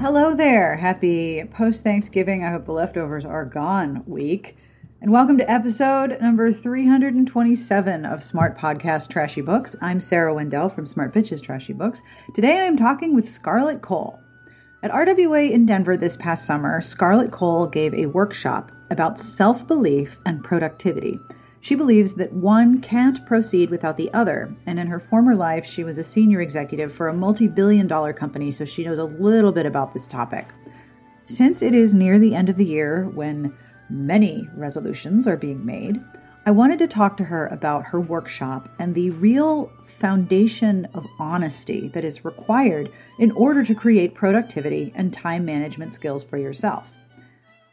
Hello there. Happy post Thanksgiving. I hope the leftovers are gone week. And welcome to episode number 327 of Smart Podcast Trashy Books. I'm Sarah Wendell from Smart Bitches Trashy Books. Today I am talking with Scarlett Cole. At RWA in Denver this past summer, Scarlett Cole gave a workshop about self belief and productivity. She believes that one can't proceed without the other, and in her former life, she was a senior executive for a multi billion dollar company, so she knows a little bit about this topic. Since it is near the end of the year when many resolutions are being made, I wanted to talk to her about her workshop and the real foundation of honesty that is required in order to create productivity and time management skills for yourself.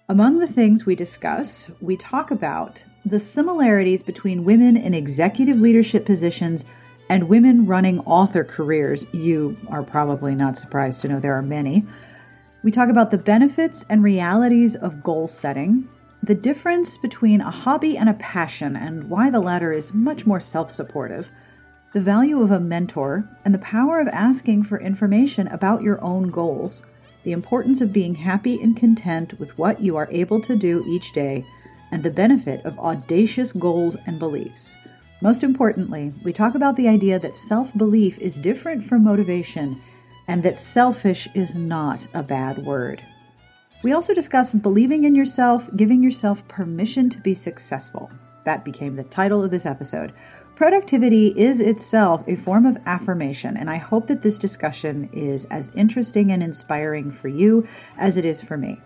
Among the things we discuss, we talk about the similarities between women in executive leadership positions and women running author careers. You are probably not surprised to know there are many. We talk about the benefits and realities of goal setting, the difference between a hobby and a passion, and why the latter is much more self supportive, the value of a mentor, and the power of asking for information about your own goals, the importance of being happy and content with what you are able to do each day and the benefit of audacious goals and beliefs. Most importantly, we talk about the idea that self belief is different from motivation and that selfish is not a bad word. We also discuss believing in yourself, giving yourself permission to be successful. That became the title of this episode. Productivity is itself a form of affirmation, and I hope that this discussion is as interesting and inspiring for you as it is for me.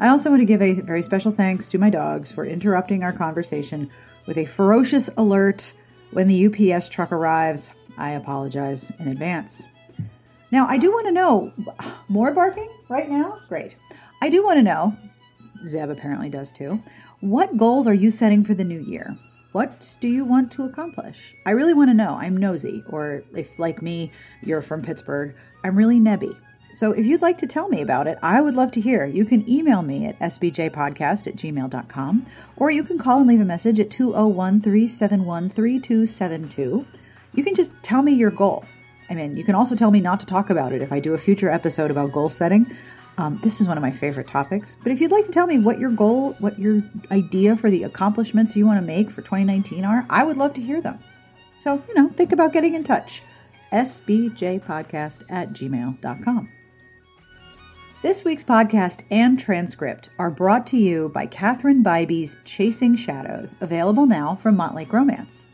I also want to give a very special thanks to my dogs for interrupting our conversation with a ferocious alert when the UPS truck arrives. I apologize in advance. Now, I do want to know more barking right now? Great. I do want to know, Zeb apparently does too, what goals are you setting for the new year? What do you want to accomplish? I really want to know. I'm nosy, or if, like me, you're from Pittsburgh, I'm really nebby. So if you'd like to tell me about it, I would love to hear. You can email me at sbtbpodcast at gmail.com, or you can call and leave a message at 201 371 3272. You can just tell me your goal. I mean, you can also tell me not to talk about it if I do a future episode about goal setting. Um, this is one of my favorite topics. But if you'd like to tell me what your goal, what your idea for the accomplishments you want to make for 2019 are, I would love to hear them. So, you know, think about getting in touch. sbtbpodcast at gmail.com. This week's podcast and transcript are brought to you by Catherine Bybee's Chasing Shadows, available now from Montlake Romance.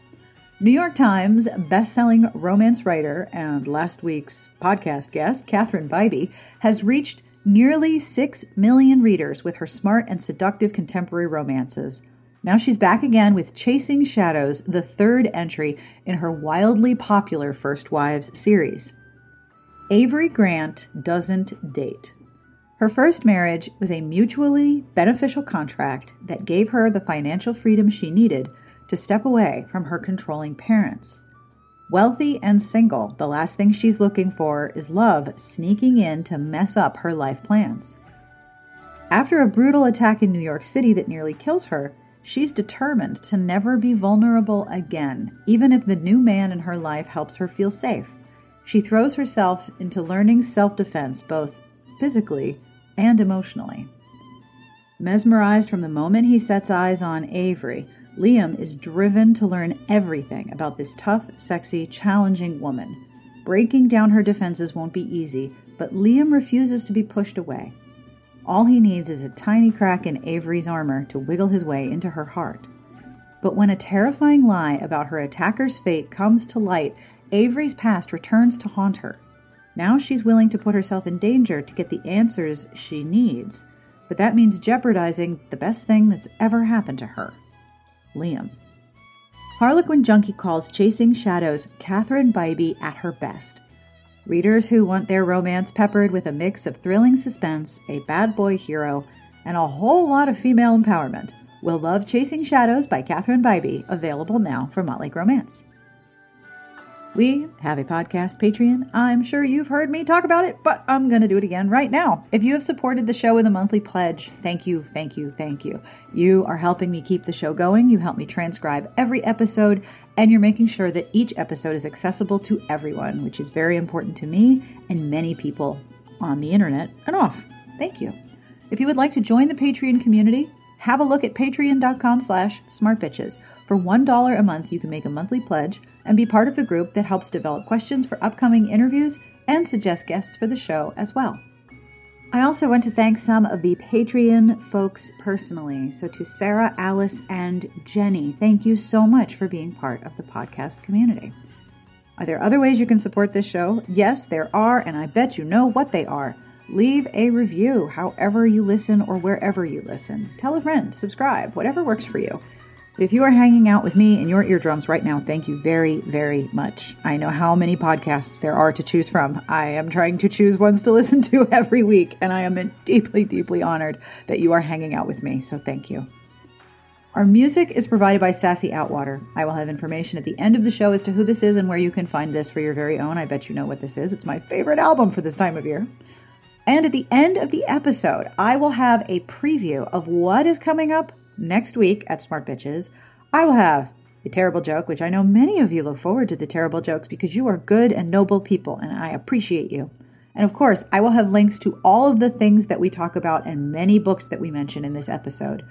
New York Times best-selling romance writer and last week's podcast guest, Catherine Bybee, has reached nearly 6 million readers with her smart and seductive contemporary romances. Now she's back again with Chasing Shadows, the third entry in her wildly popular First Wives series. Avery Grant doesn't date. Her first marriage was a mutually beneficial contract that gave her the financial freedom she needed to step away from her controlling parents. Wealthy and single, the last thing she's looking for is love sneaking in to mess up her life plans. After a brutal attack in New York City that nearly kills her, she's determined to never be vulnerable again, even if the new man in her life helps her feel safe. She throws herself into learning self defense both physically and emotionally. Mesmerized from the moment he sets eyes on Avery, Liam is driven to learn everything about this tough, sexy, challenging woman. Breaking down her defenses won't be easy, but Liam refuses to be pushed away. All he needs is a tiny crack in Avery's armor to wiggle his way into her heart. But when a terrifying lie about her attacker's fate comes to light, Avery's past returns to haunt her. Now she's willing to put herself in danger to get the answers she needs, but that means jeopardizing the best thing that's ever happened to her Liam. Harlequin Junkie calls Chasing Shadows Catherine Bybee at her best. Readers who want their romance peppered with a mix of thrilling suspense, a bad boy hero, and a whole lot of female empowerment will love Chasing Shadows by Catherine Bybee, available now from Montlake Romance. We have a podcast Patreon. I'm sure you've heard me talk about it, but I'm going to do it again right now. If you have supported the show with a monthly pledge, thank you, thank you, thank you. You are helping me keep the show going. You help me transcribe every episode, and you're making sure that each episode is accessible to everyone, which is very important to me and many people on the internet and off. Thank you. If you would like to join the Patreon community, have a look at patreon.com slash smartbitches. For $1 a month, you can make a monthly pledge and be part of the group that helps develop questions for upcoming interviews and suggest guests for the show as well. I also want to thank some of the Patreon folks personally. So, to Sarah, Alice, and Jenny, thank you so much for being part of the podcast community. Are there other ways you can support this show? Yes, there are, and I bet you know what they are. Leave a review however you listen or wherever you listen. Tell a friend, subscribe, whatever works for you. But if you are hanging out with me in your eardrums right now, thank you very, very much. I know how many podcasts there are to choose from. I am trying to choose ones to listen to every week, and I am deeply, deeply honored that you are hanging out with me. So thank you. Our music is provided by Sassy Outwater. I will have information at the end of the show as to who this is and where you can find this for your very own. I bet you know what this is. It's my favorite album for this time of year. And at the end of the episode, I will have a preview of what is coming up next week at Smart Bitches. I will have a terrible joke, which I know many of you look forward to the terrible jokes because you are good and noble people, and I appreciate you. And of course, I will have links to all of the things that we talk about and many books that we mention in this episode.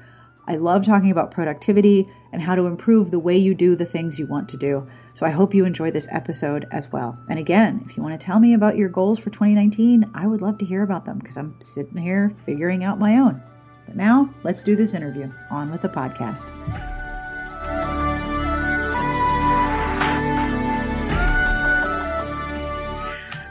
I love talking about productivity and how to improve the way you do the things you want to do. So I hope you enjoy this episode as well. And again, if you want to tell me about your goals for 2019, I would love to hear about them because I'm sitting here figuring out my own. But now, let's do this interview. On with the podcast.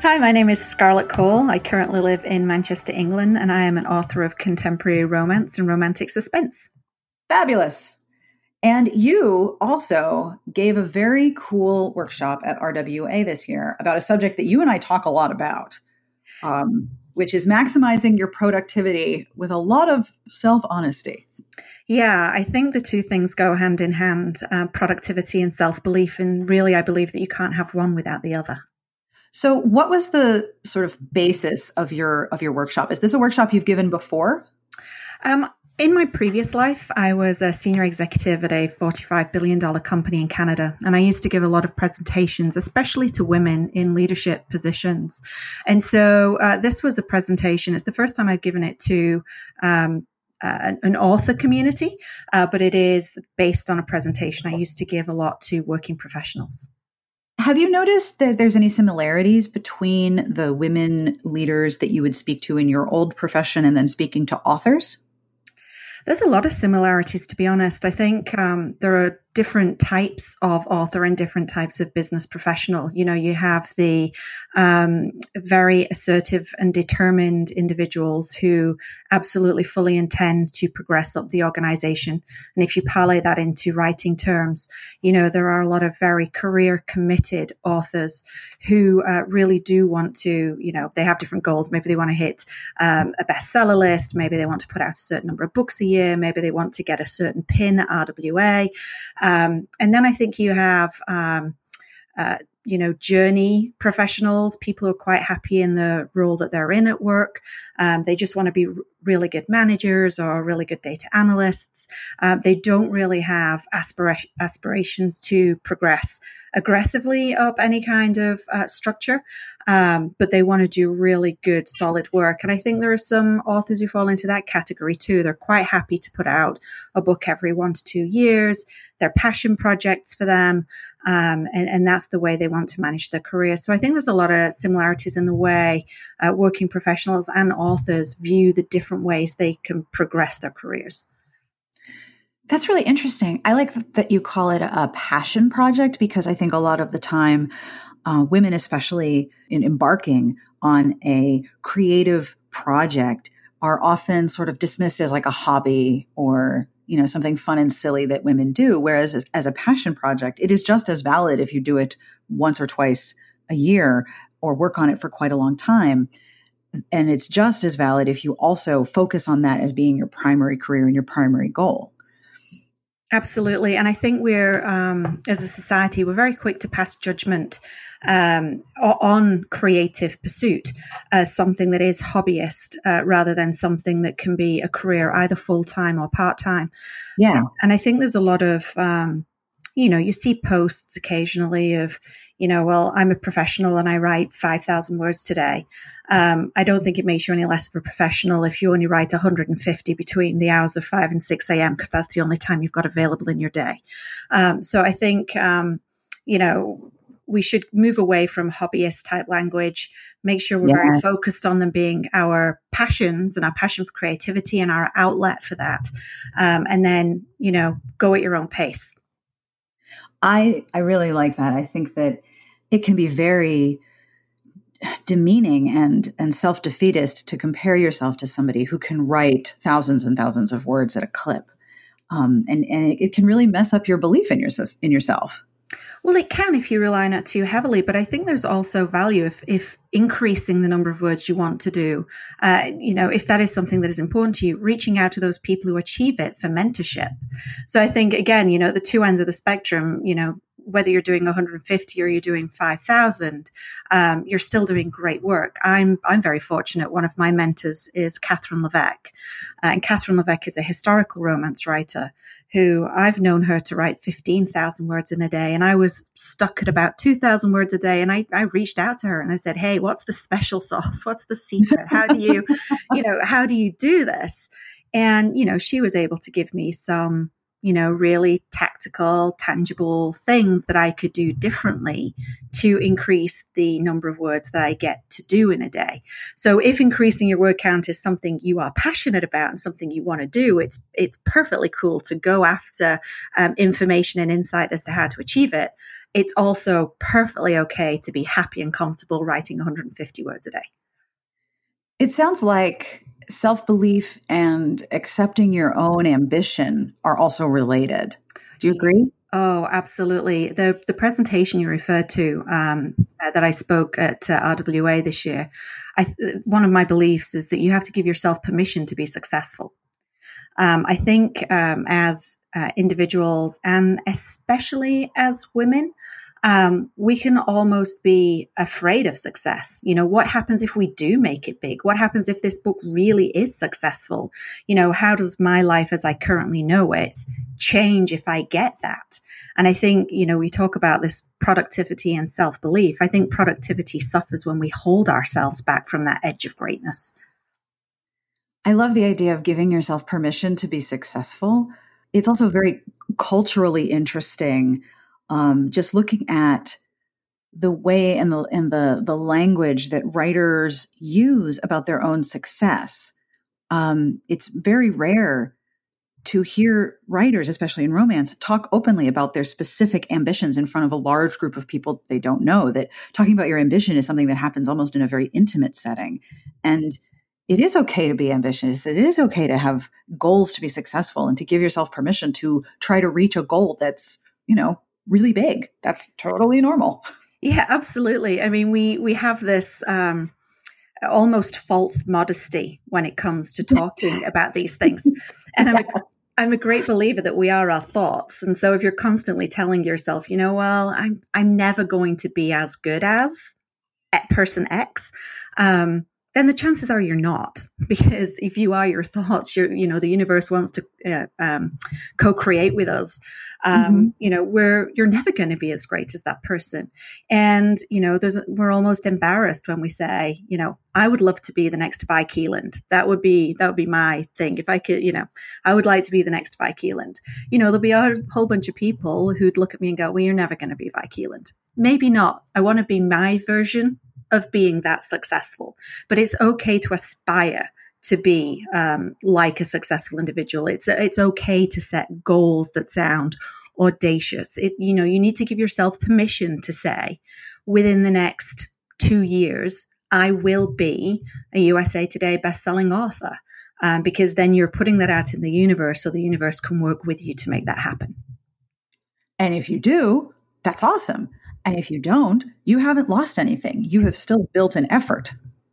Hi, my name is Scarlett Cole. I currently live in Manchester, England, and I am an author of contemporary romance and romantic suspense. Fabulous. And you also gave a very cool workshop at RWA this year about a subject that you and I talk a lot about, um, which is maximizing your productivity with a lot of self honesty. Yeah, I think the two things go hand in hand uh, productivity and self belief. And really, I believe that you can't have one without the other. So, what was the sort of basis of your of your workshop? Is this a workshop you've given before? Um, in my previous life, I was a senior executive at a $45 billion company in Canada, and I used to give a lot of presentations, especially to women in leadership positions. And so uh, this was a presentation, it's the first time I've given it to um, uh, an author community, uh, but it is based on a presentation I used to give a lot to working professionals. Have you noticed that there's any similarities between the women leaders that you would speak to in your old profession and then speaking to authors? There's a lot of similarities, to be honest. I think um, there are different types of author and different types of business professional. You know, you have the um, very assertive and determined individuals who absolutely fully intend to progress up the organization. And if you parlay that into writing terms, you know, there are a lot of very career committed authors who uh, really do want to, you know, they have different goals. Maybe they want to hit um, a bestseller list. Maybe they want to put out a certain number of books a year. Maybe they want to get a certain pin at RWA. Um, and then I think you have, um, uh, you know, journey professionals, people who are quite happy in the role that they're in at work. Um, they just want to be r- really good managers or really good data analysts. Um, they don't really have aspira- aspirations to progress aggressively up any kind of uh, structure, um, but they want to do really good, solid work. And I think there are some authors who fall into that category too. They're quite happy to put out a book every one to two years. They're passion projects for them. Um, and, and, that's the way they want to manage their career. So I think there's a lot of similarities in the way uh, working professionals and authors view the different ways they can progress their careers. That's really interesting. I like that you call it a passion project because I think a lot of the time, uh, women, especially in embarking on a creative project, are often sort of dismissed as like a hobby or you know something fun and silly that women do. Whereas as a passion project, it is just as valid if you do it once or twice a year or work on it for quite a long time. And it's just as valid if you also focus on that as being your primary career and your primary goal. Absolutely. And I think we're, um, as a society, we're very quick to pass judgment um, on creative pursuit as something that is hobbyist uh, rather than something that can be a career, either full time or part time. Yeah. And I think there's a lot of, um, you know, you see posts occasionally of, you know, well, I'm a professional and I write 5,000 words today. Um, I don't think it makes you any less of a professional if you only write 150 between the hours of 5 and 6 a.m., because that's the only time you've got available in your day. Um, so I think, um, you know, we should move away from hobbyist type language, make sure we're yes. very focused on them being our passions and our passion for creativity and our outlet for that. Um, and then, you know, go at your own pace. I, I really like that. I think that it can be very demeaning and and self-defeatist to compare yourself to somebody who can write thousands and thousands of words at a clip um, and and it, it, can really mess up your belief in your in yourself well, it can if you rely on it too heavily, but I think there's also value if, if increasing the number of words you want to do, uh, you know, if that is something that is important to you, reaching out to those people who achieve it for mentorship. So I think, again, you know, the two ends of the spectrum, you know, whether you're doing 150 or you're doing 5,000, um, you're still doing great work. I'm I'm very fortunate. One of my mentors is Catherine Levesque, uh, and Catherine Levesque is a historical romance writer who I've known her to write 15,000 words in a day, and I was stuck at about 2,000 words a day. And I I reached out to her and I said, "Hey, what's the special sauce? What's the secret? How do you, you know, how do you do this?" And you know, she was able to give me some you know, really tactical, tangible things that I could do differently to increase the number of words that I get to do in a day. So if increasing your word count is something you are passionate about and something you want to do, it's it's perfectly cool to go after um, information and insight as to how to achieve it. It's also perfectly okay to be happy and comfortable writing 150 words a day. It sounds like self belief and accepting your own ambition are also related. Do you agree? Oh, absolutely. The the presentation you referred to um, uh, that I spoke at uh, RWA this year, I, one of my beliefs is that you have to give yourself permission to be successful. Um, I think um, as uh, individuals and especially as women, um, we can almost be afraid of success. You know, what happens if we do make it big? What happens if this book really is successful? You know, how does my life as I currently know it change if I get that? And I think, you know, we talk about this productivity and self belief. I think productivity suffers when we hold ourselves back from that edge of greatness. I love the idea of giving yourself permission to be successful. It's also very culturally interesting um, just looking at the way and the and the the language that writers use about their own success. Um, it's very rare to hear writers, especially in romance, talk openly about their specific ambitions in front of a large group of people that they don't know. That talking about your ambition is something that happens almost in a very intimate setting. And it is okay to be ambitious. It is okay to have goals to be successful and to give yourself permission to try to reach a goal that's, you know, really big. That's totally normal. Yeah, absolutely. I mean, we we have this um, almost false modesty when it comes to talking about these things, and I'm. A, I'm a great believer that we are our thoughts. And so if you're constantly telling yourself, you know, well, I'm I'm never going to be as good as at person X, um, then the chances are you're not because if you are your thoughts you're you know the universe wants to uh, um, co-create with us um, mm-hmm. you know we're you're never going to be as great as that person. And you know there's we're almost embarrassed when we say you know i would love to be the next Vi Keeland. That would be that would be my thing. If i could you know i would like to be the next Vi Keeland. You know there'll be a whole bunch of people who'd look at me and go well you're never going to be Vi Keeland. Maybe not. I want to be my version of being that successful. But it's okay to aspire to be um, like a successful individual. It's it's okay to set goals that sound audacious. It, you know, you need to give yourself permission to say, within the next two years, I will be a USA Today best-selling author, um, because then you're putting that out in the universe, so the universe can work with you to make that happen. And if you do, that's awesome. And if you don't, you haven't lost anything. You have still built an effort.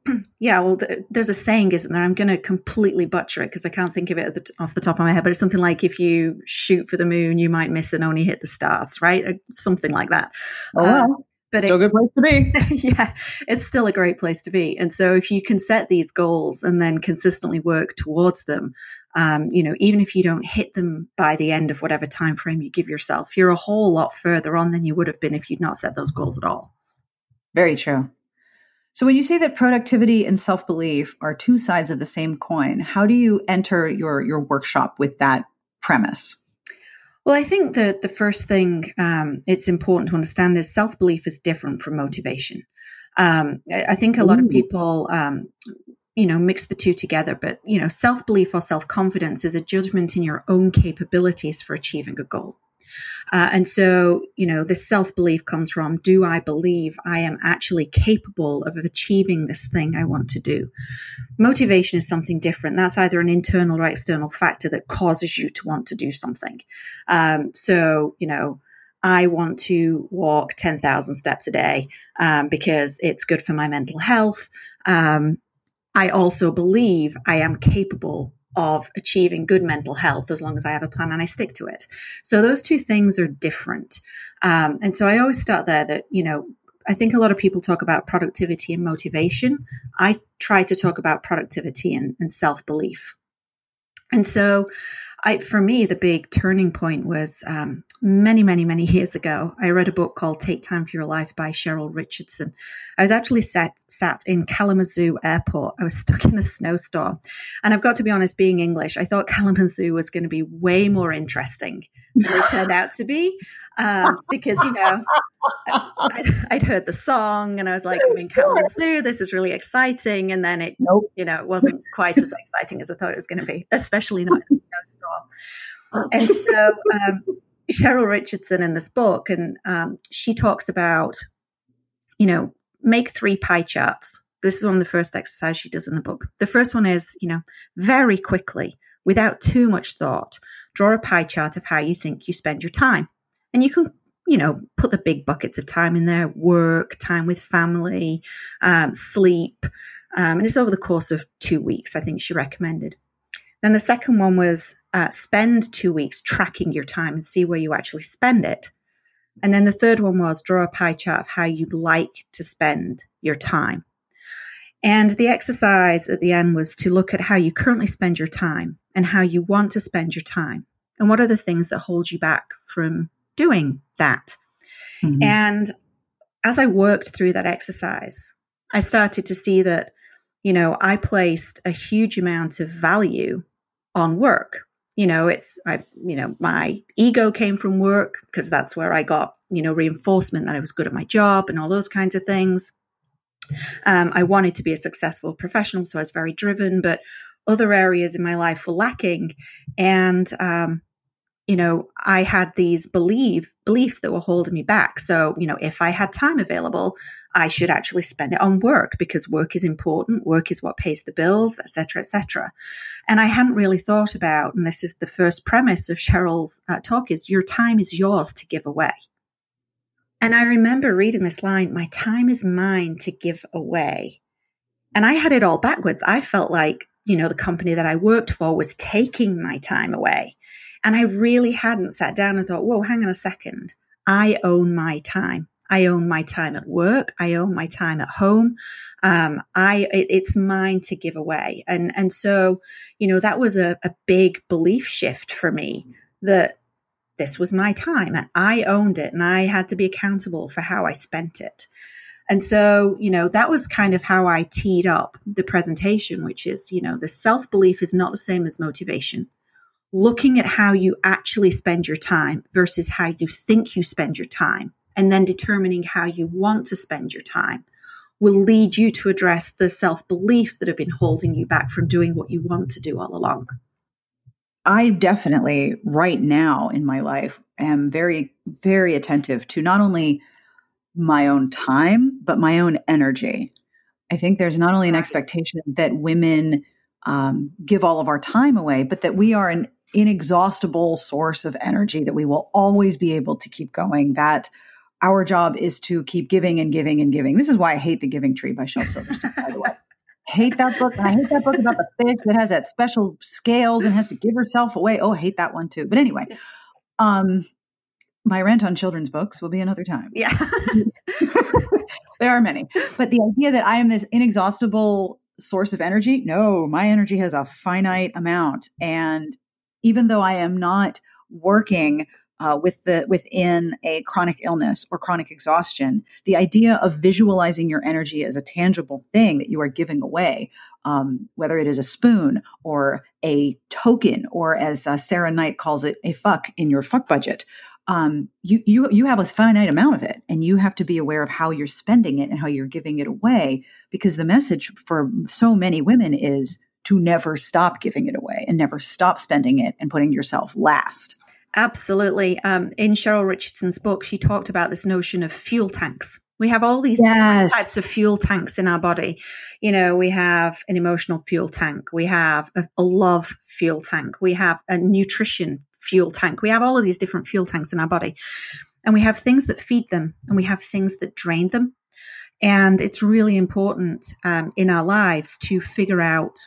Yeah, well, th- there's a saying, isn't there? I'm going to completely butcher it because I can't think of it the t- off the top of my head, but it's something like if you shoot for the moon, you might miss and only hit the stars, right? Uh, something like that. Oh, well. Um, but still it, a good place to be. yeah, it's still a great place to be. And so if you can set these goals and then consistently work towards them, um, you know, even if you don't hit them by the end of whatever time frame you give yourself, you're a whole lot further on than you would have been if you'd not set those goals at all. Very true. So, when you say that productivity and self belief are two sides of the same coin, how do you enter your your workshop with that premise? Well, I think that the first thing um, it's important to understand is self belief is different from motivation. Um, I, think a lot Ooh. of people, um, you know, mix the two together. But you know, self belief or self confidence is a judgment in your own capabilities for achieving a goal. Uh, and so, you know, this self belief comes from do I believe I am actually capable of achieving this thing I want to do? Motivation is something different. That's either an internal or external factor that causes you to want to do something. Um, so, you know, I want to walk 10,000 steps a day um, because it's good for my mental health. Um, I also believe I am capable of achieving good mental health as long as I have a plan and I stick to it. So those two things are different. Um, and so I always start there that, you know, I think a lot of people talk about productivity and motivation. I try to talk about productivity and, and self belief. And so I, for me, the big turning point was um, many, many, many years ago. I read a book called Take Time for Your Life by Cheryl Richardson. I was actually sat, sat in Kalamazoo Airport. I was stuck in a snowstorm. And I've got to be honest, being English, I thought Kalamazoo was going to be way more interesting it turned out to be. Um, because, you know, I'd, I'd, heard the song and I was like, I'm in Kalamazoo. This is really exciting. And then it, nope. you know, it wasn't quite as exciting as I thought it was going to be, especially not in a snowstorm. And so, um, Cheryl Richardson in this book, and um, she talks about, you know, make three pie charts. This is one of the first exercises she does in the book. The first one is, you know, very quickly, without too much thought, draw a pie chart of how you think you spend your time. And you can, you know, put the big buckets of time in there work, time with family, um, sleep. Um, and it's over the course of two weeks, I think she recommended. Then the second one was uh, spend two weeks tracking your time and see where you actually spend it. And then the third one was draw a pie chart of how you'd like to spend your time. And the exercise at the end was to look at how you currently spend your time and how you want to spend your time. And what are the things that hold you back from doing that? Mm-hmm. And as I worked through that exercise, I started to see that, you know, I placed a huge amount of value on work. You know, it's I you know, my ego came from work because that's where I got, you know, reinforcement that I was good at my job and all those kinds of things. Um, I wanted to be a successful professional, so I was very driven, but other areas in my life were lacking. And um, you know, I had these belief beliefs that were holding me back. So, you know, if I had time available, I should actually spend it on work because work is important. Work is what pays the bills, etc., etc. And I hadn't really thought about, and this is the first premise of Cheryl's uh, talk: is your time is yours to give away. And I remember reading this line: "My time is mine to give away." And I had it all backwards. I felt like, you know, the company that I worked for was taking my time away. And I really hadn't sat down and thought, whoa, hang on a second. I own my time. I own my time at work. I own my time at home. Um, I it, it's mine to give away, and and so you know that was a, a big belief shift for me that this was my time and I owned it, and I had to be accountable for how I spent it. And so, you know, that was kind of how I teed up the presentation, which is, you know, the self belief is not the same as motivation looking at how you actually spend your time versus how you think you spend your time, and then determining how you want to spend your time will lead you to address the self beliefs that have been holding you back from doing what you want to do all along. I definitely, right now in my life, am very, very attentive to not only my own time, but my own energy. I think there's not only an expectation that women um, give all of our time away, but that we are an inexhaustible source of energy that we will always be able to keep going. That our job is to keep giving and giving and giving. This is why I hate The Giving Tree by Shel Silverstein, by the way. hate that book. I hate that book about the fish that has that special scales and has to give herself away. Oh, I hate that one too. But anyway, um, my rant on children's books will be another time. Yeah. there are many. But the idea that I am this inexhaustible source of energy? No, my energy has a finite amount. And even though I am not working uh, with the within a chronic illness or chronic exhaustion, the idea of visualizing your energy as a tangible thing that you are giving away, um, whether it is a spoon or a token, or as uh, Sarah Knight calls it, a fuck in your fuck budget. Um, you you you have a finite amount of it, and you have to be aware of how you're spending it and how you're giving it away. Because the message for so many women is to never stop giving it away and never stop spending it and putting yourself last. Absolutely. Um, in Cheryl Richardson's book, she talked about this notion of fuel tanks. We have all these yes. types of fuel tanks in our body. You know, we have an emotional fuel tank. We have a, a love fuel tank. We have a nutrition fuel tank. We have all of these different fuel tanks in our body. And we have things that feed them and we have things that drain them. And it's really important um, in our lives to figure out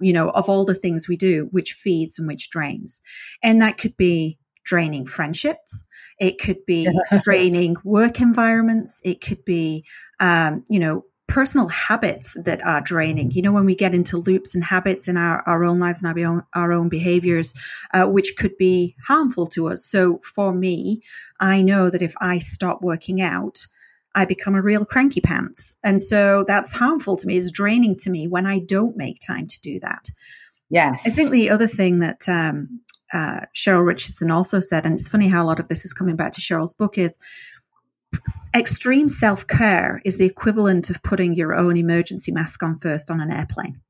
you know, of all the things we do, which feeds and which drains. And that could be draining friendships. It could be draining work environments. It could be, um, you know, personal habits that are draining. You know, when we get into loops and habits in our, our own lives and our own, our own behaviors, uh, which could be harmful to us. So for me, I know that if I stop working out, I become a real cranky pants. And so that's harmful to me, is draining to me when I don't make time to do that. Yes. I think the other thing that um, uh, Cheryl Richardson also said, and it's funny how a lot of this is coming back to Cheryl's book, is extreme self care is the equivalent of putting your own emergency mask on first on an airplane.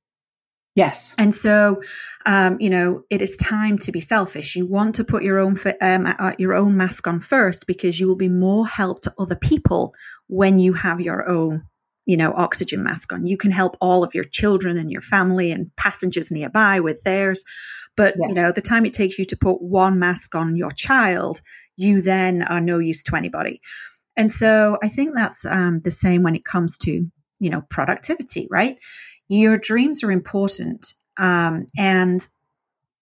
Yes. And so, um, you know, it is time to be selfish. You want to put your own um, uh, your own mask on first because you will be more help to other people when you have your own, you know, oxygen mask on. You can help all of your children and your family and passengers nearby with theirs. But, yes. you know, the time it takes you to put one mask on your child, you then are no use to anybody. And so I think that's um, the same when it comes to, you know, productivity, right? your dreams are important. Um, and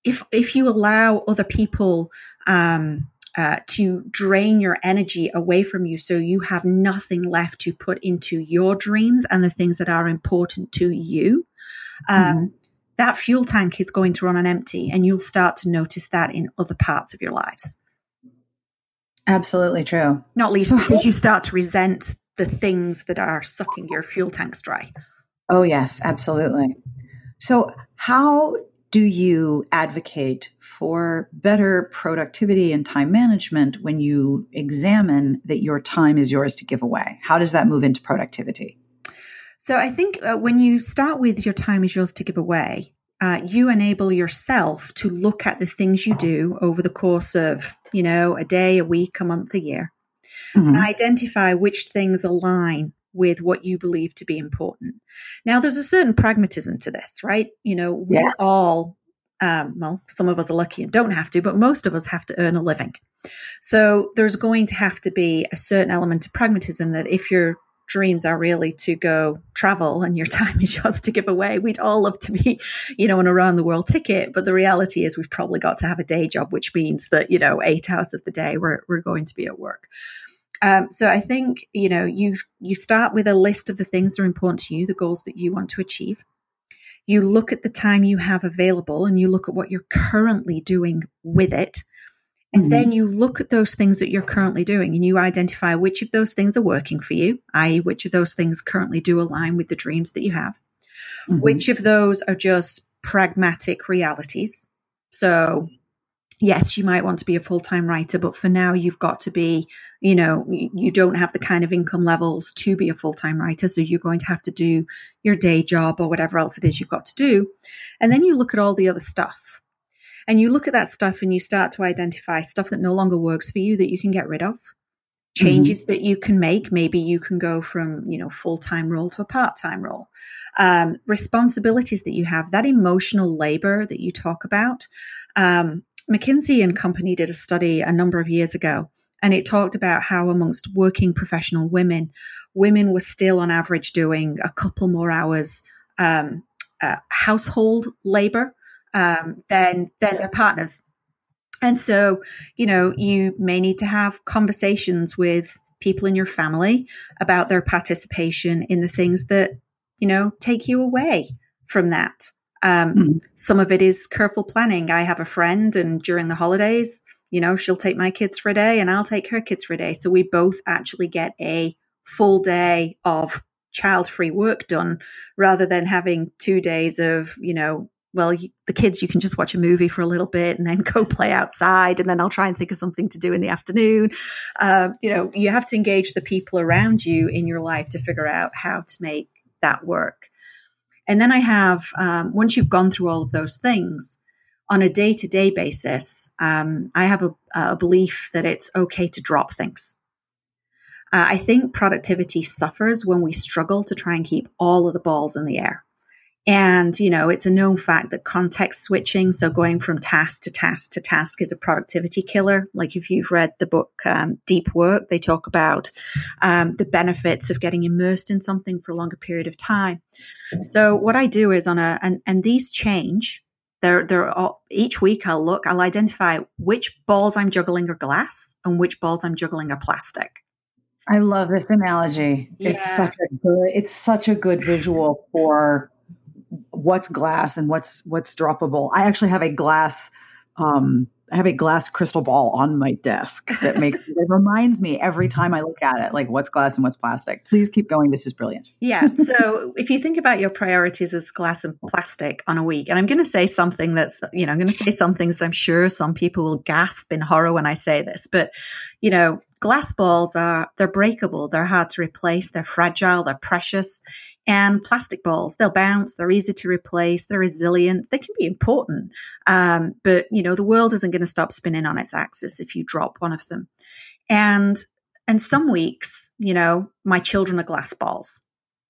if, if you allow other people, um, uh, to drain your energy away from you so you have nothing left to put into your dreams and the things that are important to you um, mm-hmm. that fuel tank is going to run on empty and you'll start to notice that in other parts of your lives absolutely true not least so because you start to resent the things that are sucking your fuel tanks dry Oh, yes, absolutely. So, how do you advocate for better productivity and time management when you examine that your time is yours to give away? How does that move into productivity? So, I think uh, when you start with your time is yours to give away, uh, you enable yourself to look at the things you do over the course of, you know, a day, a week, a month, a year, mm-hmm. and identify which things align with what you believe to be important. Now, there's a certain pragmatism to this, right? You know, we yeah. all, um, well, some of us are lucky and don't have to, but most of us have to earn a living. So there's going to have to be a certain element of pragmatism that if your dreams are really to go travel and your time is yours to give away, we'd all love to be, you know, on an around the world ticket. But the reality is we've probably got to have a day job, which means that, you know, eight hours of the day we're, we're going to be at work. Um, so I think you know you you start with a list of the things that are important to you, the goals that you want to achieve. You look at the time you have available, and you look at what you're currently doing with it. And mm-hmm. then you look at those things that you're currently doing and you identify which of those things are working for you, i.e., which of those things currently do align with the dreams that you have, mm-hmm. which of those are just pragmatic realities. So, yes, you might want to be a full time writer, but for now, you've got to be, you know, you don't have the kind of income levels to be a full time writer. So you're going to have to do your day job or whatever else it is you've got to do. And then you look at all the other stuff. And you look at that stuff and you start to identify stuff that no longer works for you that you can get rid of, changes mm-hmm. that you can make. Maybe you can go from, you know, full time role to a part time role. Um, responsibilities that you have, that emotional labor that you talk about. Um, McKinsey and Company did a study a number of years ago, and it talked about how amongst working professional women, women were still on average doing a couple more hours um, uh, household labor um, than than their partners. And so, you know, you may need to have conversations with people in your family about their participation in the things that you know, take you away from that. Um, mm. Some of it is careful planning. I have a friend, and during the holidays, you know, she'll take my kids for a day and I'll take her kids for a day. So we both actually get a full day of child free work done rather than having two days of, you know, well, you, the kids, you can just watch a movie for a little bit and then go play outside, and then I'll try and think of something to do in the afternoon. Uh, you know, you have to engage the people around you in your life to figure out how to make that work. And then I have, um, once you've gone through all of those things, on a day to day basis, um, I have a, a, belief that it's okay to drop things. Uh, I think productivity suffers when we struggle to try and keep all of the balls in the air. And, you know, it's a known fact that context switching, so going from task to task to task, is a productivity killer. Like if you've read the book um, Deep Work, they talk about um, the benefits of getting immersed in something for a longer period of time. So what I do is on a, and, and these change. They're, they're all, each week I'll look, I'll identify which balls I'm juggling are glass and which balls I'm juggling are plastic. I love this analogy. Yeah. It's such a good, it's such a good visual for what's glass and what's what's droppable. I actually have a glass um, I have a glass crystal ball on my desk that makes it reminds me every time I look at it, like what's glass and what's plastic. Please keep going. This is brilliant. Yeah. So if you think about your priorities as glass and plastic on a week, and I'm going to say something that's, you know, I'm going to say some things that I'm sure some people will gasp in horror when I say this, but you know, glass balls are they're breakable, they're hard to replace, they're fragile, they're precious. And plastic balls, they'll bounce, they're easy to replace, they're resilient, they can be important. Um, but you know, the world isn't going to stop spinning on its axis if you drop one of them. And and some weeks, you know, my children are glass balls.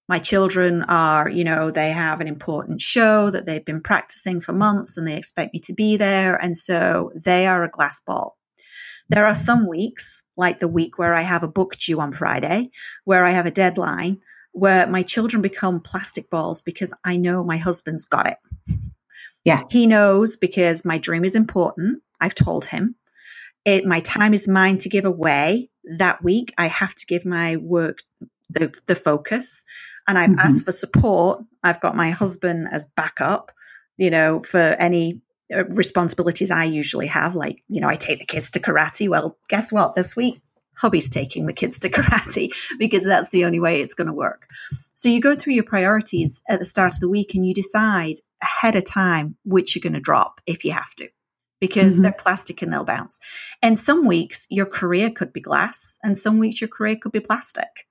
My children are, you know, they have an important show that they've been practicing for months and they expect me to be there. And so they are a glass ball. There are some weeks, like the week where I have a book due on Friday, where I have a deadline, where my children become plastic balls because I know my husband's got it. Yeah. He knows because my dream is important. I've told him. It, my time is mine to give away. That week, I have to give my work the, the focus. And I've mm-hmm. asked for support. I've got my husband as backup, you know, for any responsibilities I usually have. Like, you know, I take the kids to karate. Well, guess what? This week, hubby's taking the kids to karate because that's the only way it's going to work. So you go through your priorities at the start of the week and you decide ahead of time which you're going to drop if you have to because mm-hmm. they're plastic and they'll bounce. And some weeks your career could be glass and some weeks your career could be plastic.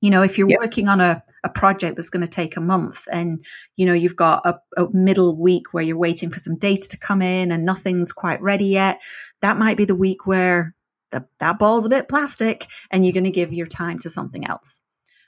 You know, if you're yep. working on a, a project that's going to take a month and, you know, you've got a, a middle week where you're waiting for some data to come in and nothing's quite ready yet, that might be the week where the, that ball's a bit plastic and you're going to give your time to something else.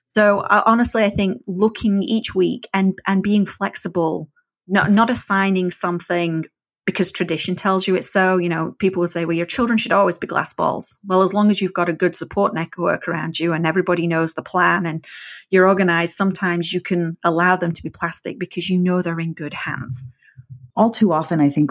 So uh, honestly, I think looking each week and, and being flexible, not, not assigning something because tradition tells you it's so. You know, people will say, well, your children should always be glass balls. Well, as long as you've got a good support network around you and everybody knows the plan and you're organized, sometimes you can allow them to be plastic because you know they're in good hands. All too often, I think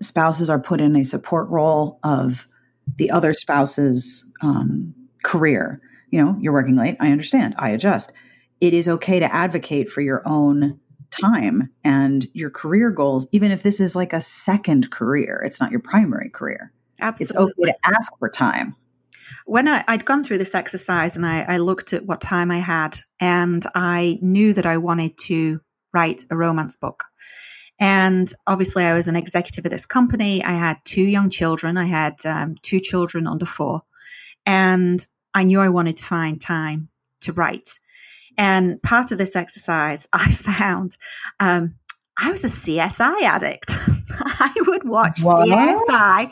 spouses are put in a support role of the other spouse's um, career. You know, you're working late. I understand. I adjust. It is okay to advocate for your own time and your career goals, even if this is like a second career, it's not your primary career. Absolutely. It's okay to ask for time. When I, had gone through this exercise and I, I looked at what time I had, and I knew that I wanted to write a romance book. And obviously, I was an executive at this company. I had two young children. I had um, two children under four. And I knew I wanted to find time to write. And part of this exercise, I found um, I was a CSI addict. I would watch what? CSI.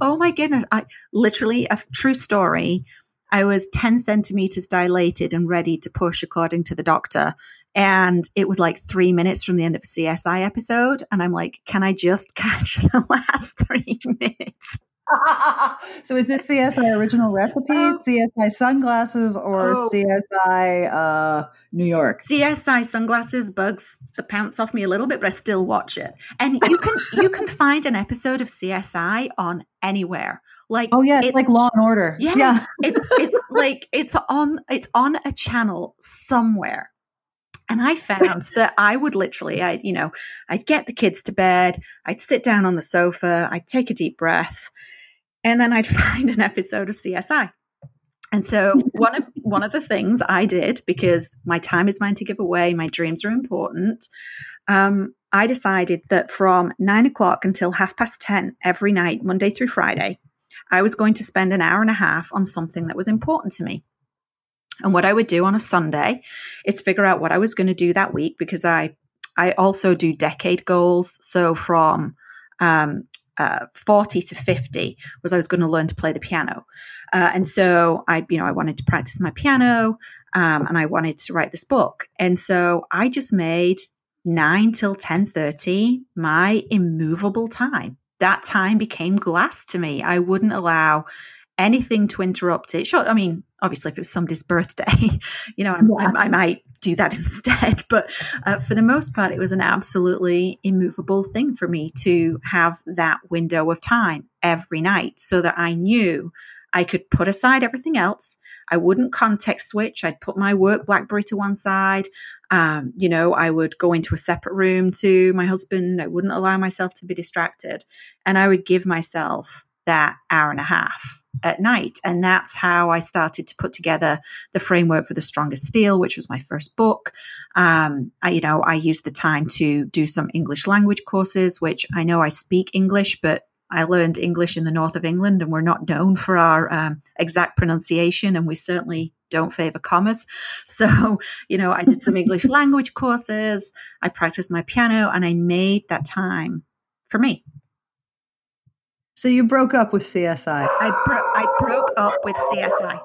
Oh my goodness. I literally a true story. I was 10 centimeters dilated and ready to push according to the doctor. And it was like three minutes from the end of a CSI episode. And I'm like, can I just catch the last three minutes? so is this CSI original recipe, oh. CSI sunglasses, or oh. CSI uh, New York? CSI sunglasses bugs the pants off me a little bit, but I still watch it. And you can you can find an episode of CSI on anywhere. Like oh yeah, it's, it's like Law and Order. Yeah, yeah. it's it's like it's on it's on a channel somewhere And I found that I would literally, I, you know, I'd get the kids to bed, I'd sit down on the sofa, I'd take a deep breath, and then I'd find an episode of CSI. And so one of one of the things I did because my time is mine to give away, my dreams are important. Um, I decided that from nine o'clock until half past ten every night, Monday through Friday, I was going to spend an hour and a half on something that was important to me. And what I would do on a Sunday is figure out what I was going to do that week because I I also do decade goals. So from um, uh, 40 to 50 was I was going to learn to play the piano. Uh, and so I, you know, I wanted to practice my piano um, and I wanted to write this book. And so I just made 9 till 10.30 my immovable time. That time became glass to me. I wouldn't allow anything to interrupt it. Sure, I mean, obviously, if it was somebody's birthday, you know, yeah. I, I, might do that instead. But uh, for the most part, it was an absolutely immovable thing for me to have that window of time every night so that I knew I could put aside everything else. I wouldn't context switch. I'd put my work Blackberry to one side. Um, you know, I would go into a separate room to my husband. I wouldn't allow myself to be distracted. And I would give myself that hour and a half at night. And that's how I started to put together the framework for The Strongest Steel, which was my first book. Um, I, you know, I used the time to do some English language courses, which I know I speak English, but I learned English in the north of England and we're not known for our um, exact pronunciation and we certainly don't favor commas. So, you know, I did some English language courses, I practiced my piano and I made that time for me. So you broke up with CSI. I, bro- I broke up with CSI.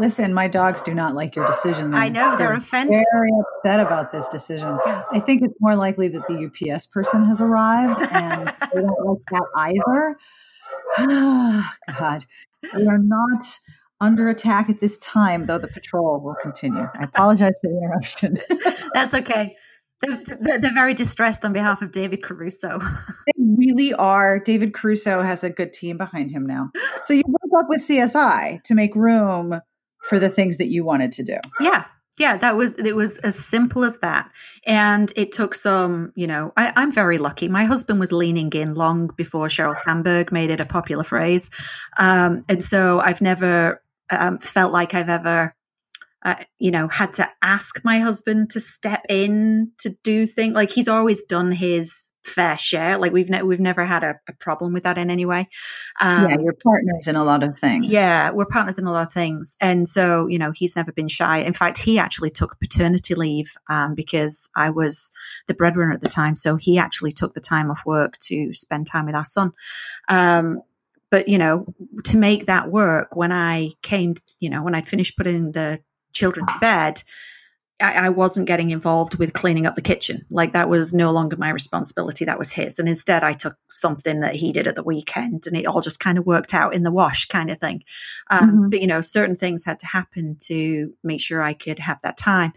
Listen, my dogs do not like your decision. I know they're, they're offended. Very upset about this decision. I think it's more likely that the UPS person has arrived, and they don't like that either. God, we are not under attack at this time, though the patrol will continue. I apologize for the interruption. That's okay. They're, they're, very distressed on behalf of David Caruso. they really are. David Caruso has a good team behind him now. So you broke up with CSI to make room for the things that you wanted to do. Yeah. Yeah, that was it was as simple as that. And it took some, you know, I, I'm very lucky. My husband was leaning in long before Sheryl Sandberg made it a popular phrase. Um, and so I've never um, felt like I've ever uh, you know, had to ask my husband to step in to do things. Like he's always done his fair share. Like we've ne- we've never had a, a, problem with that in any way. Um, yeah, you're partners in a lot of things. Yeah, we're partners in a lot of things, and so you know he's never been shy. In fact, he actually took paternity leave um, because I was the breadwinner at the time, so he actually took the time off work to spend time with our son. Um, but you know, to make that work, when I came, you know, when I'd finished putting the children to bed, I, I, wasn't getting involved with cleaning up the kitchen. Like that was no longer my responsibility. That was his. And instead, I took something that he did at the weekend and it all just kind of worked out in the wash kind of thing. Um, mm-hmm. But, you know, certain things had to happen to make sure I could have that time.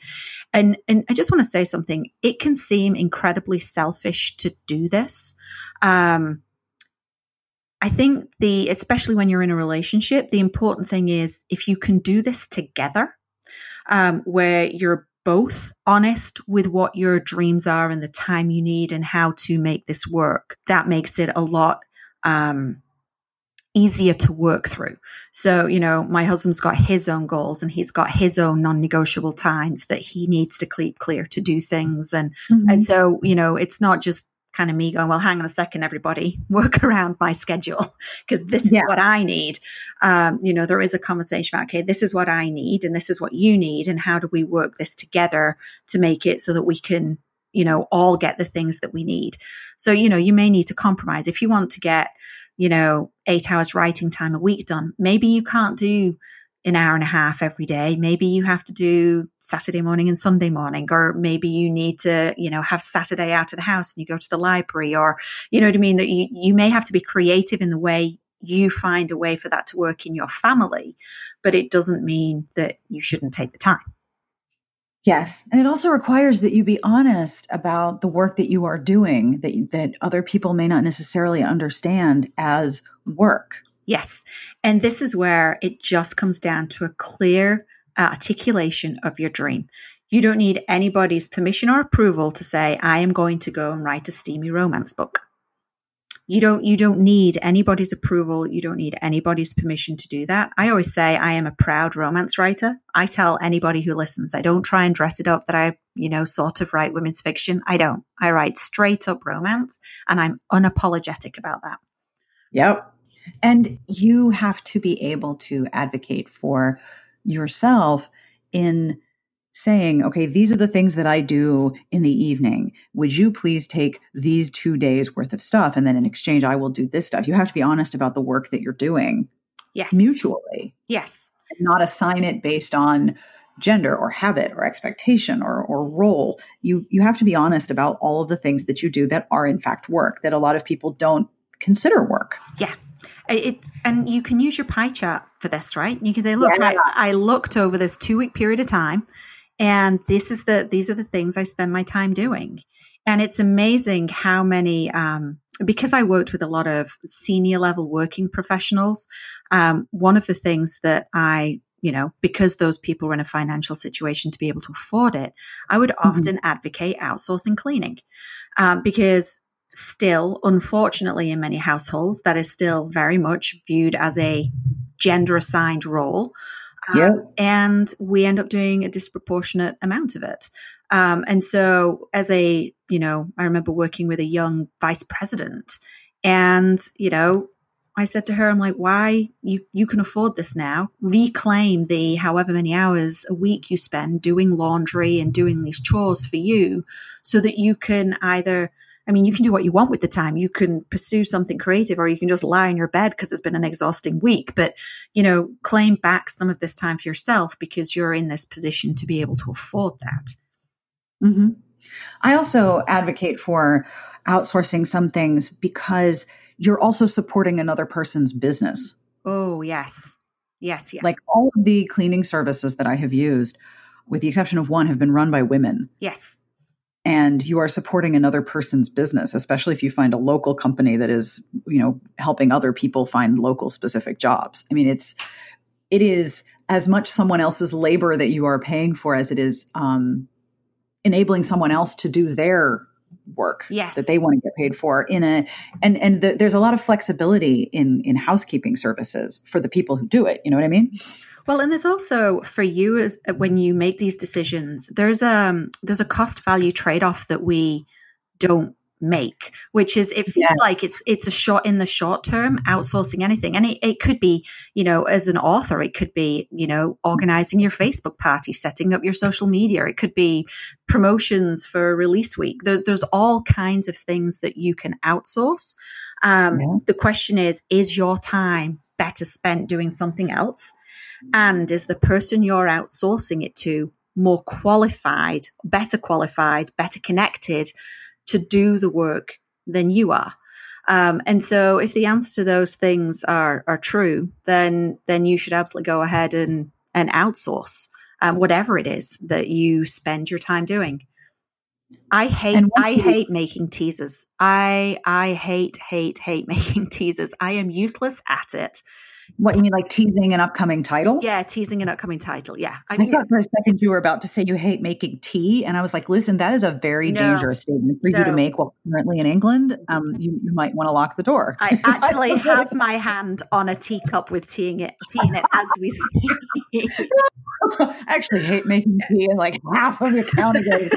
And, and I just want to say something. It can seem incredibly selfish to do this. Um, I think the, especially when you're in a relationship, the important thing is if you can do this together, um, where you're both honest with what your dreams are and the time you need and how to make this work. That makes it a lot um, easier to work through. So, you know, my husband's got his own goals and he's got his own non-negotiable times that he needs to keep clear to do things. And, mm-hmm. and so, you know, it's not just kind of me going, well, hang on a second, everybody, work around my schedule because this is yeah. what I need. Um, you know, there is a conversation about, okay, this is what I need and this is what you need. And how do we work this together to make it so that we can, you know, all get the things that we need? So, you know, you may need to compromise if you want to get, you know, eight hours writing time a week done. Maybe you can't do an hour and a half every day. Maybe you have to do Saturday morning and Sunday morning, or maybe you need to, you know, have Saturday out of the house and you go to the library, or, you know what I mean? That you, you may have to be creative in the way you find a way for that to work in your family, but it doesn't mean that you shouldn't take the time. Yes, and it also requires that you be honest about the work that you are doing that that other people may not necessarily understand as work. Yes. And this is where it just comes down to a clear uh, articulation of your dream. You don't need anybody's permission or approval to say, I am going to go and write a steamy romance book. You don't you don't need anybody's approval. You don't need anybody's permission to do that. I always say I am a proud romance writer. I tell anybody who listens, I don't try and dress it up that I, you know, sort of write women's fiction. I don't. I write straight up romance and I'm unapologetic about that. Yep. And you have to be able to advocate for yourself in saying, okay, these are the things that I do in the evening. Would you please take these two days worth of stuff? And then in exchange, I will do this stuff. You have to be honest about the work that you're doing. Yes. Mutually. Yes. Not assign it based on gender or habit or expectation or, or role. You you have to be honest about all of the things that you do that are in fact work that a lot of people don't consider work. Yeah. It and you can use your pie chart for this, right? You can say, look, yeah. I, I looked over this two week period of time and this is the these are the things I spend my time doing. And it's amazing how many um, because I worked with a lot of senior level working professionals. Um, one of the things that I you know, because those people were in a financial situation to be able to afford it, I would mm-hmm. often advocate outsourcing cleaning um, because still, unfortunately, in many households, that is still very much viewed as a gender assigned role. Yeah. Um, and we end up doing a disproportionate amount of it. Um, and so, as a, you know, I remember working with a young vice president, and, you know, I said to her, I'm like, why you, you can afford this now. Reclaim the however many hours a week you spend doing laundry and doing these chores for you so that you can either I mean, you can do what you want with the time. You can pursue something creative or you can just lie in your bed because it's been an exhausting week. But, you know, claim back some of this time for yourself because you're in this position to be able to afford that. Mm-hmm. I also advocate for outsourcing some things because you're also supporting another person's business. Oh, yes. Yes, yes. Like all of the cleaning services that I have used, with the exception of one, have been run by women. Yes and you are supporting another person's business especially if you find a local company that is you know helping other people find local specific jobs. I mean it's it is as much someone else's labor that you are paying for as it is um, enabling someone else to do their work yes. that they want to get paid for in a and and the, there's a lot of flexibility in in housekeeping services for the people who do it you know what i mean well, and there's also for you as when you make these decisions, there's a um, there's a cost value trade off that we don't make, which is it feels like it's it's a short in the short term outsourcing anything, and it, it could be you know as an author, it could be you know organizing your Facebook party, setting up your social media, it could be promotions for release week. There, there's all kinds of things that you can outsource. Um, yeah. The question is, is your time better spent doing something else? And is the person you're outsourcing it to more qualified, better qualified, better connected to do the work than you are? Um, and so if the answer to those things are, are true, then, then you should absolutely go ahead and, and outsource um, whatever it is that you spend your time doing. I hate I you- hate making teasers. I I hate hate hate making teasers. I am useless at it. What you mean, like teasing an upcoming title? Yeah, teasing an upcoming title. Yeah, I, mean, I thought for a second you were about to say you hate making tea, and I was like, listen, that is a very no, dangerous statement for no. you to make while currently in England. Um, you, you might want to lock the door. I actually have my hand on a teacup with tea in it, tea in it as we speak. I actually hate making tea, and like half of the county goes.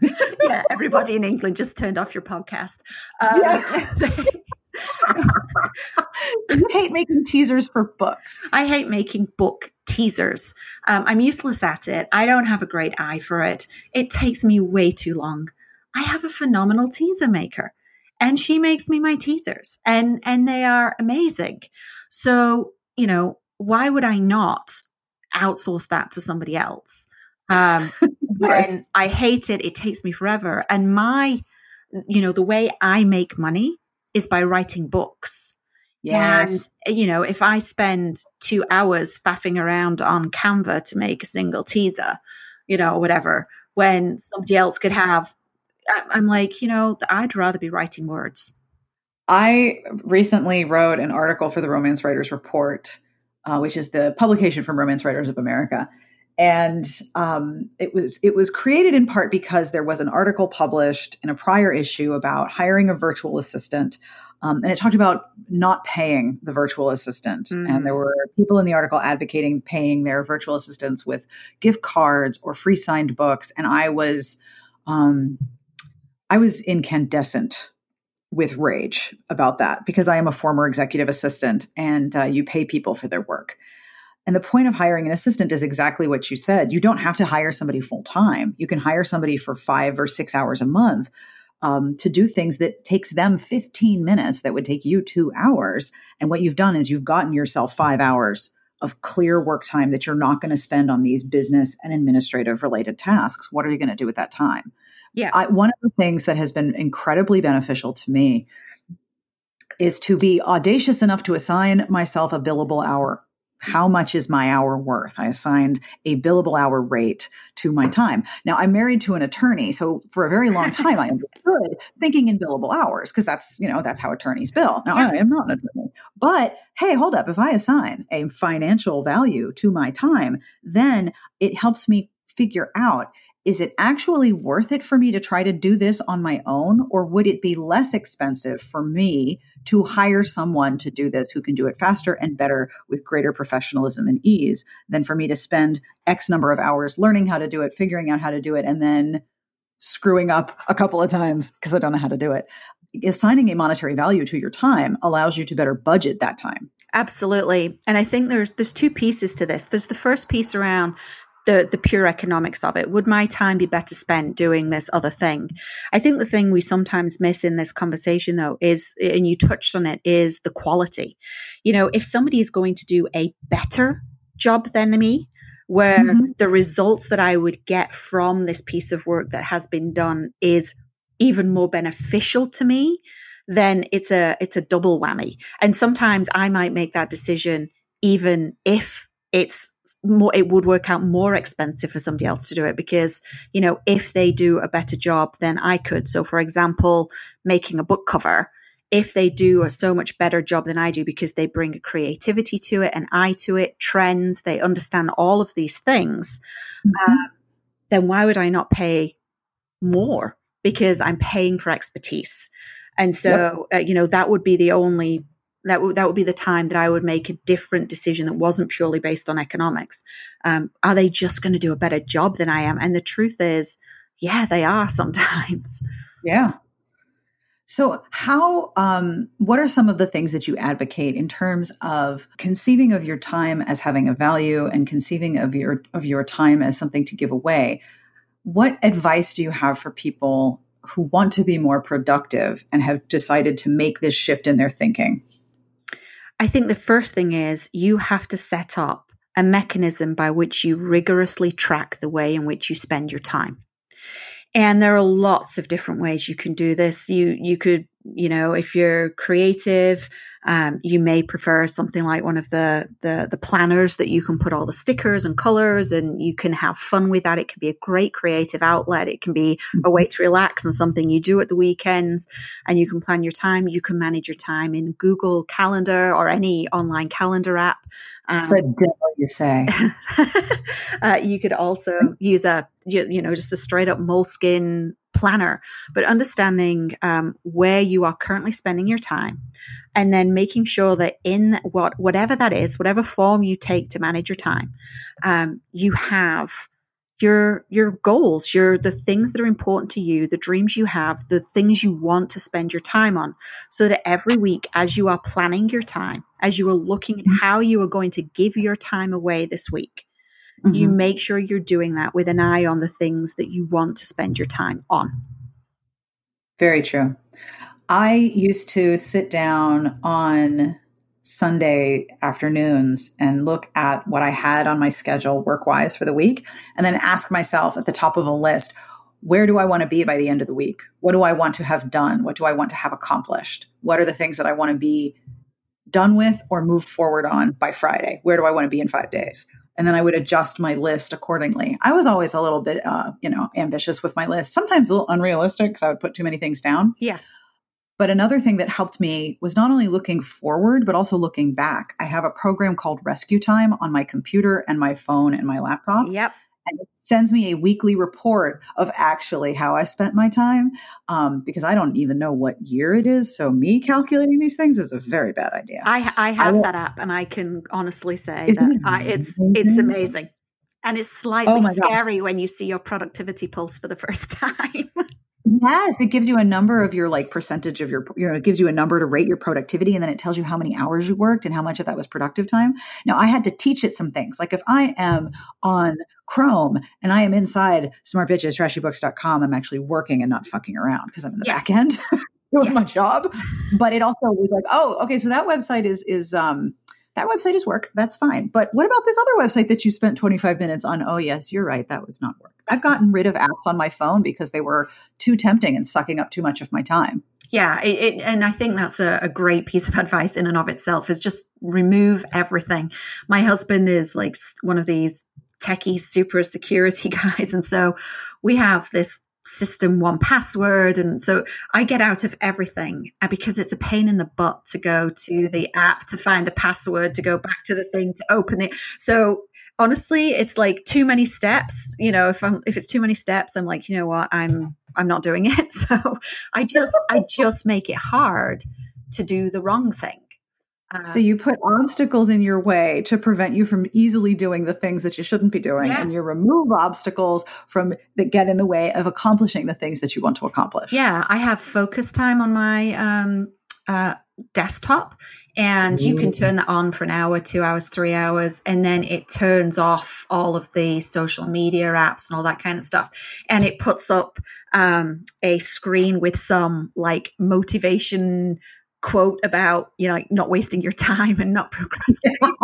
yeah, everybody in England just turned off your podcast. Um, yes. You hate making teasers for books. I hate making book teasers. Um, I'm useless at it. I don't have a great eye for it. It takes me way too long. I have a phenomenal teaser maker, and she makes me my teasers, and and they are amazing. So you know, why would I not outsource that to somebody else? Um, I hate it, it takes me forever, and my you know the way I make money is by writing books. Yes. And, you know, if I spend two hours faffing around on Canva to make a single teaser, you know, or whatever, when somebody else could have, I'm like, you know, I'd rather be writing words. I recently wrote an article for the Romance Writers Report, uh, which is the publication from Romance Writers of America. And um, it was it was created in part because there was an article published in a prior issue about hiring a virtual assistant um, and it talked about not paying the virtual assistant. Mm. And there were people in the article advocating paying their virtual assistants with gift cards or free signed books. And I was, um, I was incandescent with rage about that because I am a former executive assistant and uh, you pay people for their work. And the point of hiring an assistant is exactly what you said. You don't have to hire somebody full time. You can hire somebody for five or six hours a month um, to do things that takes them 15 minutes that would take you two hours. And what you've done is you've gotten yourself five hours of clear work time that you're not going to spend on these business and administrative related tasks. What are you going to do with that time? Yeah. I, one of the things that has been incredibly beneficial to me is to be audacious enough to assign myself a billable hour how much is my hour worth? I assigned a billable hour rate to my time. Now I'm married to an attorney, so for a very long time I understood thinking in billable hours because that's, you know, that's how attorneys bill. Now I am not an attorney. But hey, hold up, if I assign a financial value to my time, then it helps me figure out is it actually worth it for me to try to do this on my own or would it be less expensive for me to hire someone to do this who can do it faster and better with greater professionalism and ease than for me to spend X number of hours learning how to do it, figuring out how to do it, and then screwing up a couple of times because I don't know how to do it. Assigning a monetary value to your time allows you to better budget that time. Absolutely. And I think there's there's two pieces to this. There's the first piece around the the pure economics of it. Would my time be better spent doing this other thing? I think the thing we sometimes miss in this conversation though is and you touched on it is the quality. You know, if somebody is going to do a better job than me, where mm-hmm. the results that I would get from this piece of work that has been done is even more beneficial to me, then it's a it's a double whammy. And sometimes I might make that decision even if it's more it would work out more expensive for somebody else to do it because you know if they do a better job than I could so for example making a book cover if they do a so much better job than I do because they bring a creativity to it an eye to it trends they understand all of these things mm-hmm. um, then why would I not pay more because I'm paying for expertise and so yep. uh, you know that would be the only that would that would be the time that I would make a different decision that wasn't purely based on economics. Um, are they just going to do a better job than I am? And the truth is, yeah, they are sometimes. Yeah. So, how? Um, what are some of the things that you advocate in terms of conceiving of your time as having a value and conceiving of your of your time as something to give away? What advice do you have for people who want to be more productive and have decided to make this shift in their thinking? I think the first thing is you have to set up a mechanism by which you rigorously track the way in which you spend your time. And there are lots of different ways you can do this. You you could, you know, if you're creative, um, you may prefer something like one of the, the, the planners that you can put all the stickers and colors, and you can have fun with that. It can be a great creative outlet. It can be a way to relax and something you do at the weekends, and you can plan your time. You can manage your time in Google Calendar or any online calendar app. Um, devil, you say. uh, you could also use a you, you know just a straight up Moleskine planner, but understanding um, where you are currently spending your time, and then making sure that in what whatever that is, whatever form you take to manage your time, um, you have your your goals, your the things that are important to you, the dreams you have, the things you want to spend your time on, so that every week as you are planning your time, as you are looking at how you are going to give your time away this week, Mm-hmm. You make sure you're doing that with an eye on the things that you want to spend your time on. Very true. I used to sit down on Sunday afternoons and look at what I had on my schedule work wise for the week, and then ask myself at the top of a list, where do I want to be by the end of the week? What do I want to have done? What do I want to have accomplished? What are the things that I want to be done with or moved forward on by Friday? Where do I want to be in five days? and then I would adjust my list accordingly. I was always a little bit, uh, you know, ambitious with my list. Sometimes a little unrealistic because I would put too many things down. Yeah. But another thing that helped me was not only looking forward, but also looking back. I have a program called Rescue Time on my computer and my phone and my laptop. Yep. And it sends me a weekly report of actually how I spent my time um, because I don't even know what year it is. So, me calculating these things is a very bad idea. I, I have I that app and I can honestly say that it I, it's, it's amazing. And it's slightly oh scary gosh. when you see your productivity pulse for the first time. Yes, it gives you a number of your like percentage of your, you know, it gives you a number to rate your productivity and then it tells you how many hours you worked and how much of that was productive time. Now, I had to teach it some things. Like if I am on Chrome and I am inside smartbitchestrashybooks.com, I'm actually working and not fucking around because I'm in the yes. back end doing yes. my job. But it also was like, oh, okay, so that website is is um that website is work. That's fine. But what about this other website that you spent 25 minutes on? Oh, yes, you're right. That was not work. I've gotten rid of apps on my phone because they were too tempting and sucking up too much of my time. Yeah, it, it, and I think that's a, a, great piece of advice in and of itself is just remove everything. My husband is like one of these techie super security guys. And so we have this system 1Password and so i get out of everything uh, because it's a pain in the butt to go to the app to find the password to go back to the thing to open it so honestly it's like too many steps you know if i'm if it's too many steps i'm like you know what i'm i'm not doing it so i just i just make it hard to do the wrong thing uh, so you put obstacles in your way to prevent you from easily doing the things that you shouldn't be doing, yeah. and you remove obstacles from that get in the way of accomplishing the things that you want to accomplish. Yeah, I have focus time on my um, uh, desktop, and you can turn that on for an hour, two hours, three hours, and then it turns off all of the social media apps and all that kind of stuff, and it puts up um, a screen with some like motivation quote about you know like not wasting your time and not procrastinating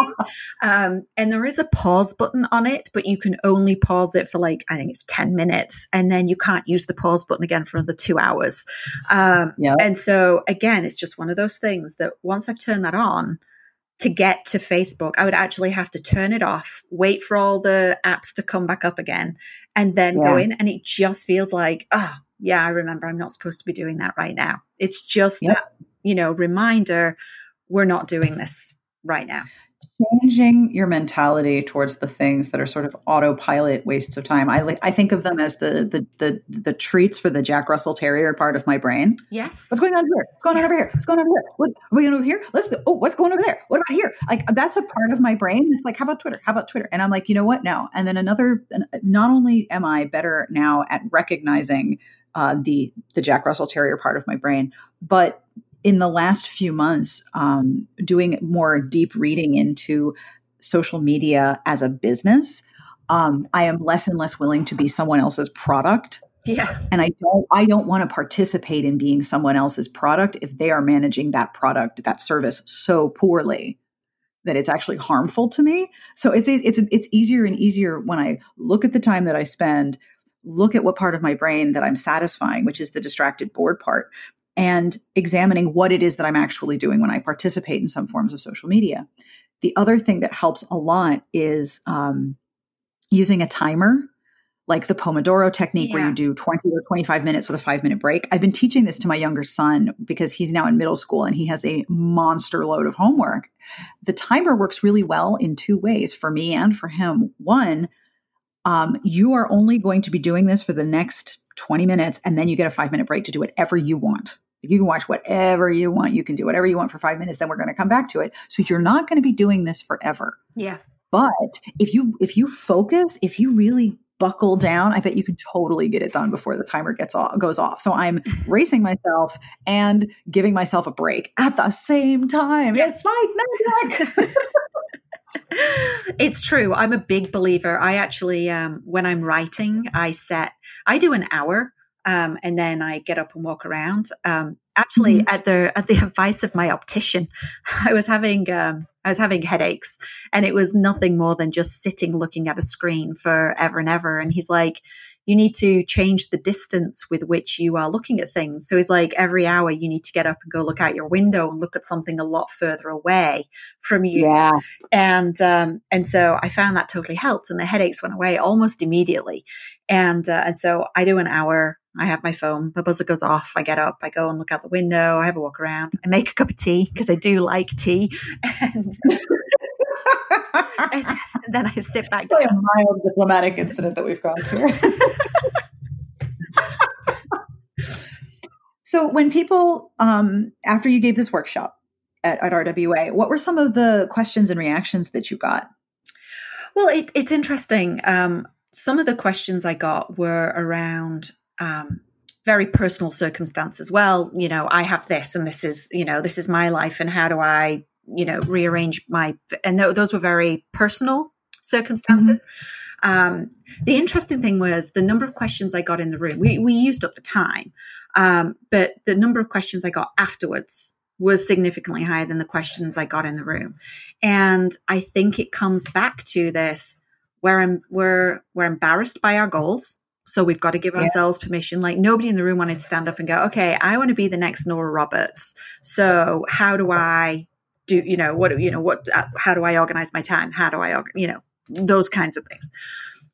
um, and there is a pause button on it but you can only pause it for like i think it's 10 minutes and then you can't use the pause button again for another two hours um, yep. and so again it's just one of those things that once i've turned that on to get to facebook i would actually have to turn it off wait for all the apps to come back up again and then yeah. go in and it just feels like oh yeah i remember i'm not supposed to be doing that right now it's just yep. that you know, reminder we're not doing this right now. Changing your mentality towards the things that are sort of autopilot wastes of time. I I think of them as the the the the treats for the Jack Russell Terrier part of my brain. Yes. What's going on here? What's going on over here? What's going on over here? What are we going over here? Let's go. Oh, what's going over there? What about here? Like that's a part of my brain. It's like, how about Twitter? How about Twitter? And I'm like, you know what? No. And then another. Uh, not only am I better now at recognizing uh, the the Jack Russell Terrier part of my brain, but in the last few months, um, doing more deep reading into social media as a business, um, I am less and less willing to be someone else's product. Yeah. And I don't I don't want to participate in being someone else's product if they are managing that product, that service so poorly that it's actually harmful to me. So it's it's it's easier and easier when I look at the time that I spend, look at what part of my brain that I'm satisfying, which is the distracted bored part, and examining what it is that I'm actually doing when I participate in some forms of social media. The other thing that helps a lot is um, using a timer, like the Pomodoro technique, yeah. where you do 20 or 25 minutes with a five minute break. I've been teaching this to my younger son because he's now in middle school and he has a monster load of homework. The timer works really well in two ways for me and for him. One, um, you are only going to be doing this for the next 20 minutes, and then you get a five minute break to do whatever you want. You can watch whatever you want. You can do whatever you want for five minutes. Then we're going to come back to it. So you're not going to be doing this forever. Yeah. But if you if you focus, if you really buckle down, I bet you can totally get it done before the timer gets off, goes off. So I'm racing myself and giving myself a break at the same time. It's like magic. it's true. I'm a big believer. I actually, um, when I'm writing, I set, I do an hour um, and then I get up and walk around. Um, actually, mm-hmm. at the at the advice of my optician, I was having um, I was having headaches, and it was nothing more than just sitting looking at a screen for ever and ever. And he's like, "You need to change the distance with which you are looking at things." So it's like, "Every hour, you need to get up and go look out your window and look at something a lot further away from you." Yeah, and um, and so I found that totally helped, and the headaches went away almost immediately. And uh, and so I do an hour I have my phone. My buzzer goes off. I get up. I go and look out the window. I have a walk around. I make a cup of tea because I do like tea. And, and then I sit back down. a mild diplomatic incident that we've gone through. so, when people, um, after you gave this workshop at, at RWA, what were some of the questions and reactions that you got? Well, it, it's interesting. Um, some of the questions I got were around um, very personal circumstances. Well, you know, I have this, and this is, you know, this is my life, and how do I, you know, rearrange my? And th- those were very personal circumstances. Mm-hmm. Um, the interesting thing was the number of questions I got in the room. We we used up the time, um, but the number of questions I got afterwards was significantly higher than the questions I got in the room, and I think it comes back to this where I'm, we're we're embarrassed by our goals so we've got to give ourselves yeah. permission. Like nobody in the room wanted to stand up and go, okay, I want to be the next Nora Roberts. So how do I do, you know, what, you know, what, uh, how do I organize my time? How do I, you know, those kinds of things.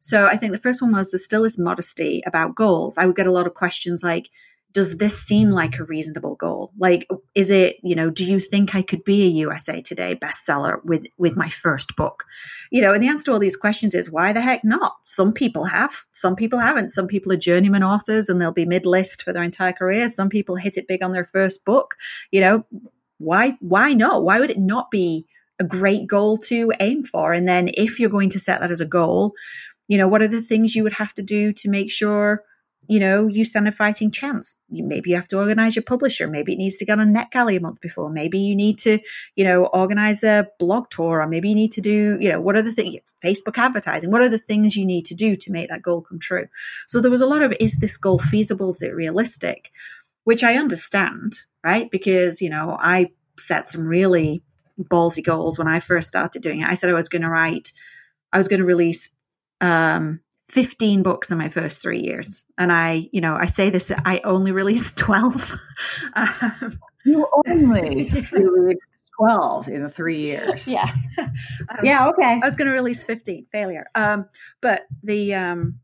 So I think the first one was there still is modesty about goals. I would get a lot of questions like, does this seem like a reasonable goal? Like, is it, you know, do you think I could be a USA Today bestseller with, with my first book? You know, and the answer to all these questions is why the heck not? Some people have, some people haven't. Some people are journeyman authors and they'll be mid list for their entire career. Some people hit it big on their first book. You know, why, why not? Why would it not be a great goal to aim for? And then if you're going to set that as a goal, you know, what are the things you would have to do to make sure you know, you stand a fighting chance. Maybe you have to organize your publisher. Maybe it needs to get on NetGalley a month before. Maybe you need to, you know, organize a blog tour, or maybe you need to do, you know, what are the things, Facebook advertising? What are the things you need to do to make that goal come true? So there was a lot of, is this goal feasible? Is it realistic? Which I understand, right? Because, you know, I set some really ballsy goals when I first started doing it. I said I was going to write, I was going to release um, 15 books in my first three years. And I, you know, I say this, I only released 12. um, you only released 12 in three years. Yeah. Um, yeah. Okay. I was going to release 15 failure. Um, but the, um,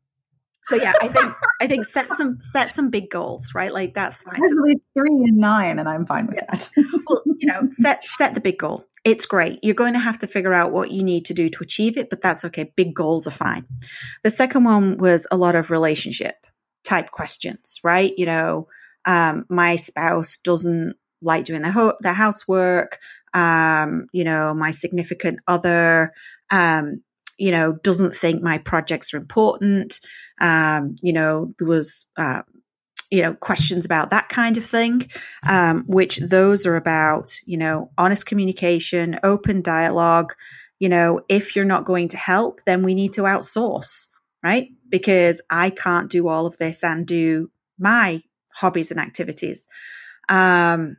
so yeah, I think I think set some set some big goals, right? Like that's fine. At least three and nine, and I'm fine with yeah. that. well, you know, set set the big goal it's great. You're going to have to figure out what you need to do to achieve it, but that's okay. Big goals are fine. The second one was a lot of relationship type questions, right? You know, um, my spouse doesn't like doing the, ho- the housework. Um, you know, my significant other, um, you know, doesn't think my projects are important. Um, you know, there was, uh, you know questions about that kind of thing um, which those are about you know honest communication open dialogue you know if you're not going to help then we need to outsource right because i can't do all of this and do my hobbies and activities um,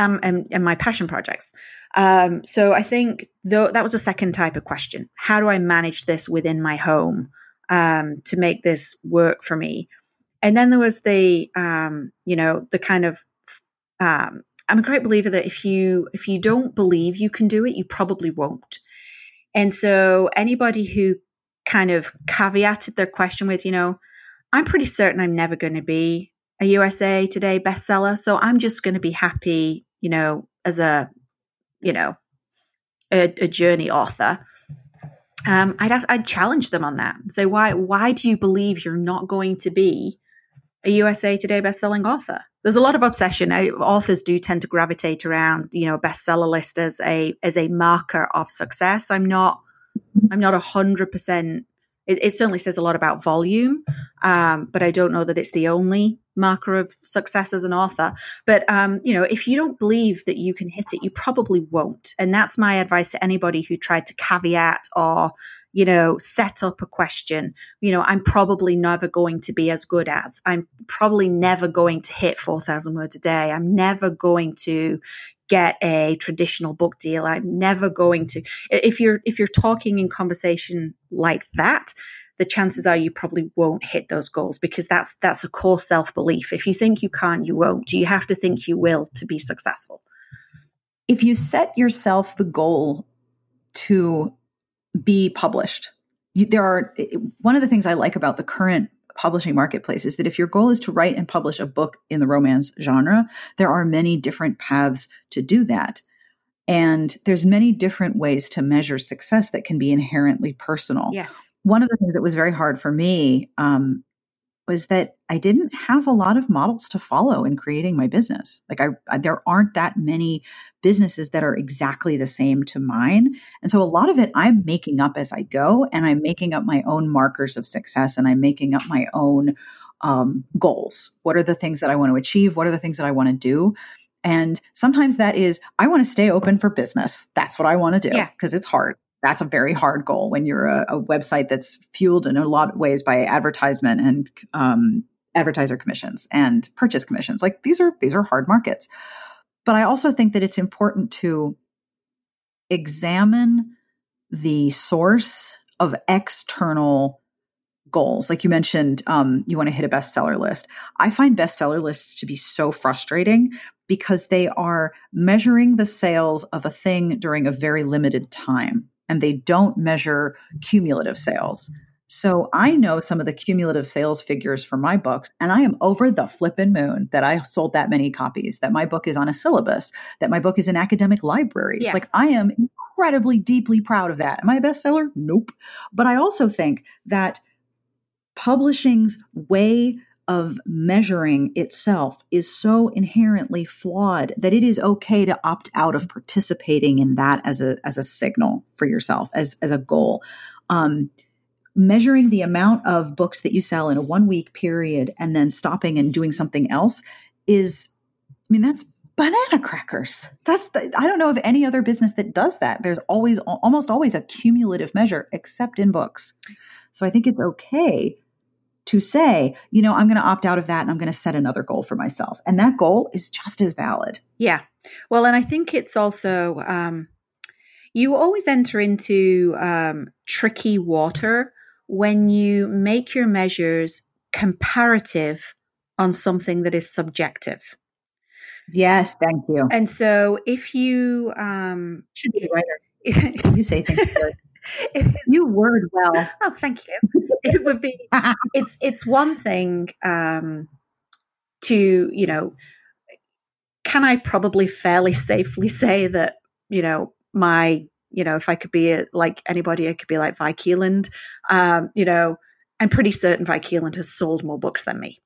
um and, and my passion projects. Um, so i think though that was a second type of question. How do i manage this within my home um, to make this work for me? And then there was the, um, you know, the kind of, um, I'm a great believer that if you if you don't believe you can do it, you probably won't. And so anybody who kind of caveated their question with, you know, I'm pretty certain I'm never going to be a USA Today bestseller, so I'm just going to be happy, you know, as a, you know, a, a journey author. Um, I'd ask, I'd challenge them on that say, why why do you believe you're not going to be a USA Today bestselling author. There's a lot of obsession. Authors do tend to gravitate around, you know, bestseller list as a as a marker of success. I'm not. I'm not a hundred percent. It certainly says a lot about volume, um, but I don't know that it's the only marker of success as an author. But um, you know, if you don't believe that you can hit it, you probably won't. And that's my advice to anybody who tried to caveat or you know, set up a question. You know, I'm probably never going to be as good as. I'm probably never going to hit 4,000 words a day. I'm never going to get a traditional book deal. I'm never going to. If you're if you're talking in conversation like that, the chances are you probably won't hit those goals because that's that's a core self belief. If you think you can't, you won't. You have to think you will to be successful. If you set yourself the goal to be published. You, there are one of the things I like about the current publishing marketplace is that if your goal is to write and publish a book in the romance genre, there are many different paths to do that. And there's many different ways to measure success that can be inherently personal. Yes. One of the things that was very hard for me um, was that I didn't have a lot of models to follow in creating my business. Like I, I, there aren't that many businesses that are exactly the same to mine. And so a lot of it I'm making up as I go and I'm making up my own markers of success and I'm making up my own um, goals. What are the things that I want to achieve? What are the things that I want to do? And sometimes that is, I want to stay open for business. That's what I want to do because yeah. it's hard. That's a very hard goal when you're a, a, website that's fueled in a lot of ways by advertisement and um, advertiser commissions and purchase commissions. Like these are these are hard markets. But I also think that it's important to examine the source of external goals. Like you mentioned, um, you want to hit a bestseller list. I find bestseller lists to be so frustrating because they are measuring the sales of a thing during a very limited time and they don't measure cumulative sales. So I know some of the cumulative sales figures for my books, and I am over the flippin' moon that I sold that many copies, that my book is on a syllabus, that my book is in academic libraries. Yeah. Like I am incredibly deeply proud of that. Am I a bestseller? Nope. But I also think that publishing's way of measuring itself is so inherently flawed that it is okay to opt out of participating in that as a as a signal for yourself as as a goal. Um, measuring the amount of books that you sell in a one week period and then stopping and doing something else is i mean that's banana crackers. That's the, i don't know of any other business that does that. There's always almost always a cumulative measure except in books. So i think it's okay to say, you know, I'm going to opt out of that and I'm going to set another goal for myself. And that goal is just as valid. Yeah. Well, and I think it's also, um, you always enter into um, tricky water when you make your measures comparative on something that is subjective. Yes, thank you. And so if you um, should be a writer, you say things. you word well. Oh, thank you. It would be. it's it's one thing um, to you know. Can I probably fairly safely say that you know my you know if I could be a, like anybody, I could be like Vi Keeland. Um, you know, I'm pretty certain Vi Keeland has sold more books than me.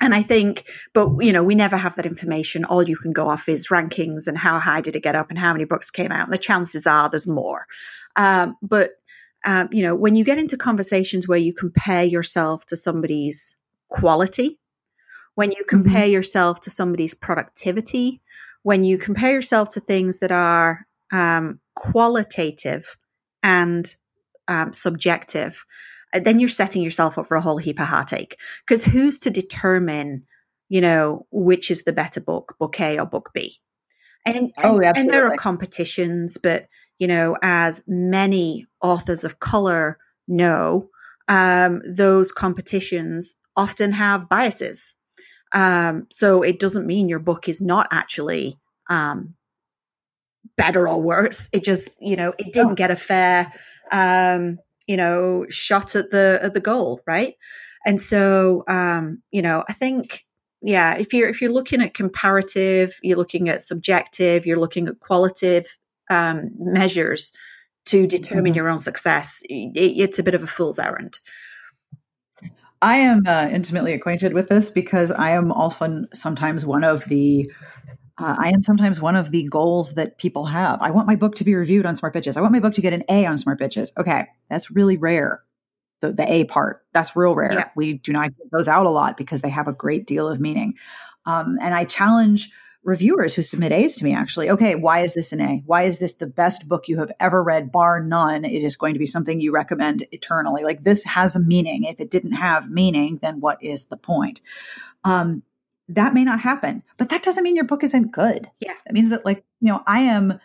And I think, but you know, we never have that information. All you can go off is rankings and how high did it get up and how many books came out. And the chances are there's more. Um, but um, you know, when you get into conversations where you compare yourself to somebody's quality, when you compare mm-hmm. yourself to somebody's productivity, when you compare yourself to things that are um, qualitative and um, subjective, uh, then you're setting yourself up for a whole heap of heartache. Because who's to determine, you know, which is the better book, book A or book B? And, and, oh, absolutely. and there are competitions, but you know, as many authors of color know, um, those competitions often have biases. Um, so it doesn't mean your book is not actually um, better or worse. It just, you know, it didn't get a fair, um, you know, shot at the at the goal, right? And so, um, you know, I think yeah if you're if you're looking at comparative you're looking at subjective you're looking at qualitative um, measures to determine mm-hmm. your own success, it, it's a bit of a fool's errand. I am uh, intimately acquainted with this because I am often sometimes one of the uh, I am sometimes one of the goals that people have. I want my book to be reviewed on Smart Bitches. I want my book to get an A on Smart Bitches. Okay, that's really rare. The, the A part, that's real rare. Yeah. We do not get those out a lot because they have a great deal of meaning. Um, and I challenge reviewers who submit A's to me actually. Okay, why is this an A? Why is this the best book you have ever read, bar none? It is going to be something you recommend eternally. Like this has a meaning. If it didn't have meaning, then what is the point? Um, that may not happen, but that doesn't mean your book isn't good. Yeah. It means that, like, you know, I am,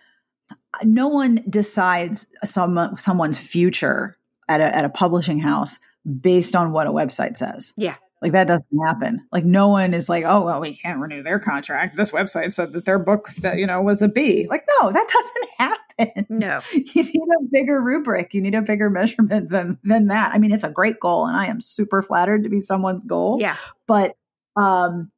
no one decides some, someone's future at a, at a publishing house based on what a website says. Yeah Like that doesn't happen. Like no one is like, oh well, we can't renew their contract. This website said that their book said, you know, was a B. Like no, that doesn't happen. No, you need a bigger rubric. You need a bigger measurement than than that. I mean, it's a great goal, and I am super flattered to be someone's goal. Yeah, but um,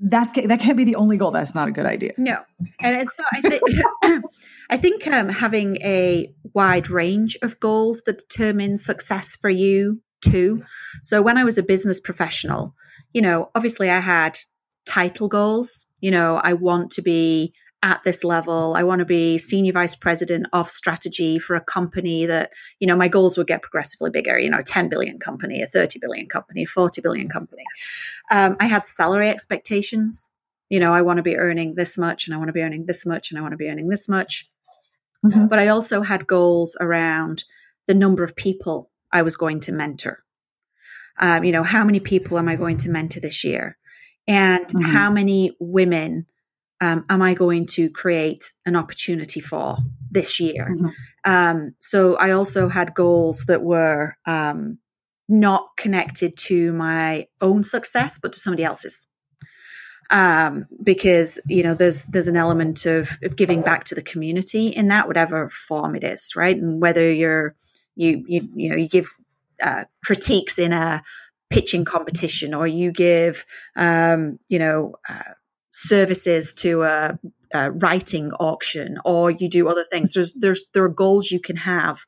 that that can't be the only goal. That's not a good idea. No, and it's not. I think I think um, having a wide range of goals that determine success for you too. So when I was a business professional, you know, obviously I had title goals. You know, I want to be at this level. I want to be senior vice president of strategy for a company that, you know, my goals would get progressively bigger, you know, a 10 billion company, a 30 billion company, a 40 billion company. Um, I had salary expectations. You know, I want to be earning this much and I want to be earning this much and I want to be earning this much. Mm-hmm. But I also had goals around the number of people I was going to mentor. Um, you know, how many people am I going to mentor this year? And mm-hmm. how many women um, am I going to create an opportunity for this year? Mm-hmm. Um, so I also had goals that were um, not connected to my own success, but to somebody else's. Um, because you know there's there's an element of, of giving back to the community in that whatever form it is, right? And whether you're you you you know you give uh, critiques in a pitching competition or you give um, you know uh, services to a, a, writing auction or you do other things. There's there's there are goals you can have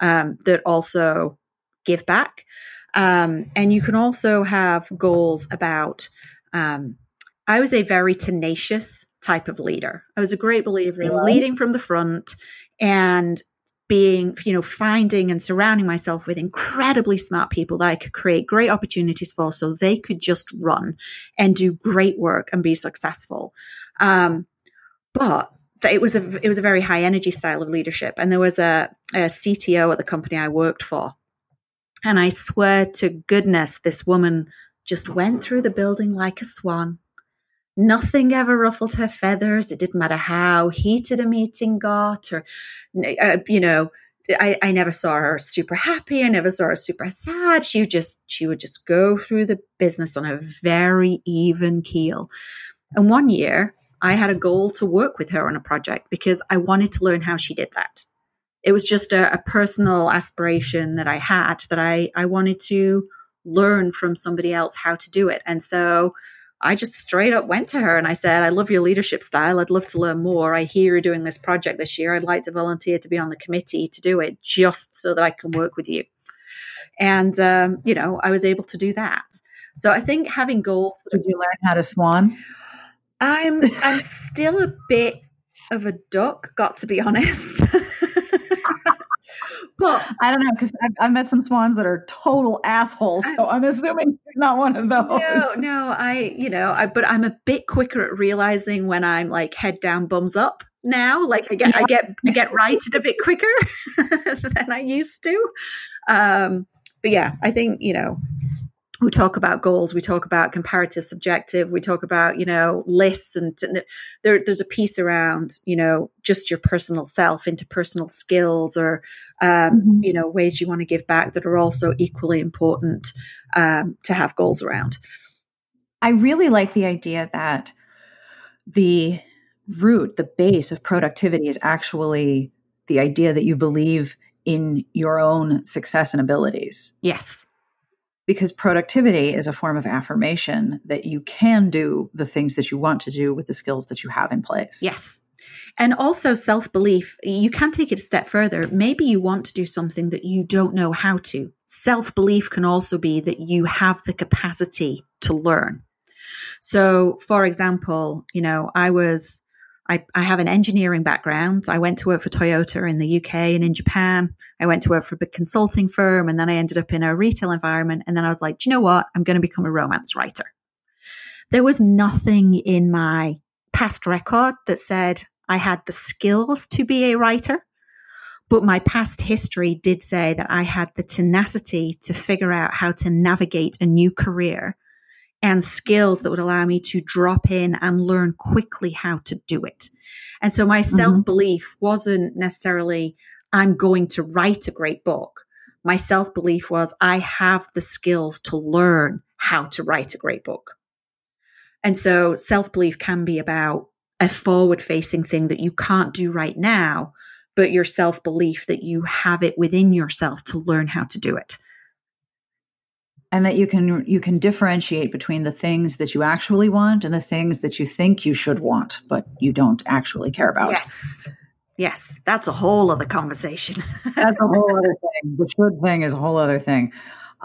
um, that also give back. Um, and you can also have goals about um, i was a very tenacious type of leader. I was a great believer in leading from the front and being, you know, finding and surrounding myself with incredibly smart people that I could create great opportunities for so they could just run and do great work and be successful. Um, but it was a it was a very high energy style of leadership. And there was a, a CTO at the company I worked for. And I swear to goodness, this woman just went through the building like a swan Nothing ever ruffled her feathers. It didn't matter how heated a meeting got, or, uh, you know, I, I never saw her super happy. I never saw her super sad. She would just, she would just go through the business on a very even keel. And one year I had a goal to work with her on a project because I wanted to learn how she did that. It was just a, a personal aspiration that I had that I, I wanted to learn from somebody else how to do it. And so I just straight up went to her and I said, I love your leadership style. I'd love to learn more. I hear you're doing this project this year. I'd like to volunteer to be on the committee to do it just so that I can work with you. And, um, you know, I was able to do that. So I think having goals. Did you learn how to swan? I'm, I'm still a bit of a duck, got to be honest. Well, I don't know because I've, I've, met some swans that are total assholes, so I'm assuming he's not one of those. No, no, I, you know, I, but I'm a bit quicker at realizing when I'm like head down, bums up. Now, like I get, yeah. I get, I get righted a bit quicker than I used to. Um, but yeah, I think you know we talk about goals we talk about comparative subjective we talk about you know lists and, there, there's a piece around you know just your personal self interpersonal skills or um, mm-hmm. you know ways you want to give back that are also equally important um, to have goals around i really like the idea that the root the base of productivity is actually the idea that you believe in your own success and abilities yes because productivity is a form of affirmation that you can do the things that you want to do with the skills that you have in place. Yes. And also self belief, you can take it a step further. Maybe you want to do something that you don't know how to. Self belief can also be that you have the capacity to learn. So, for example, you know, I was I, I have an engineering background. I went to work for Toyota in the UK and in Japan. I went to work for a big consulting firm and then I ended up in a retail environment. And then I was like, do you know what? I'm going to become a romance writer. There was nothing in my past record that said I had the skills to be a writer. But my past history did say that I had the tenacity to figure out how to navigate a new career and skills that would allow me to drop in and learn quickly how to do it. And so my mm-hmm. self belief wasn't necessarily, I'm going to write a great book. My self belief was, I have the skills to learn how to write a great book. And so self belief can be about a forward facing thing that you can't do right now, but your self belief that you have it within yourself to learn how to do it. And that you can you can differentiate between the things that you actually want and the things that you think you should want but you don't actually care about. Yes. Yes. That's a whole other conversation. That's a whole other thing. The should thing is a whole other thing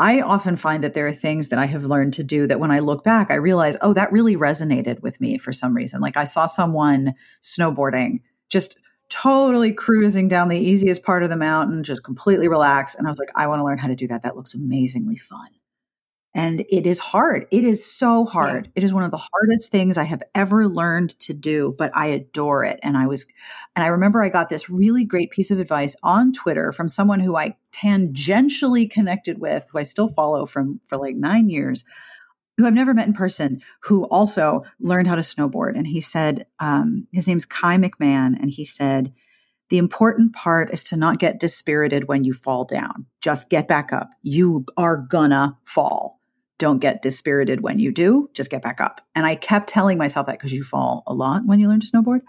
i often find that there are things that i have learned to do that when i look back i realize oh that really resonated with me for some reason. Like i saw someone snowboarding just totally cruising down the easiest part of the mountain just completely relaxed and i was like i want to learn how to do that. That looks amazingly fun and it is hard. It is so hard. Yeah. It is one of the hardest things I have ever learned to do, but I adore it. And I was, and I remember I got this really great piece of advice on Twitter from someone who I tangentially connected with, who I still follow from for like nine years, who I've never met in person, who also learned how to snowboard. And he said, um, his name's Kai McMahon. And he said, the important part is to not get dispirited when you fall down. Just get back up. You are gonna fall don't get dispirited when you do, just get back up. And I kept telling myself that because you fall a lot when you learn to snowboard.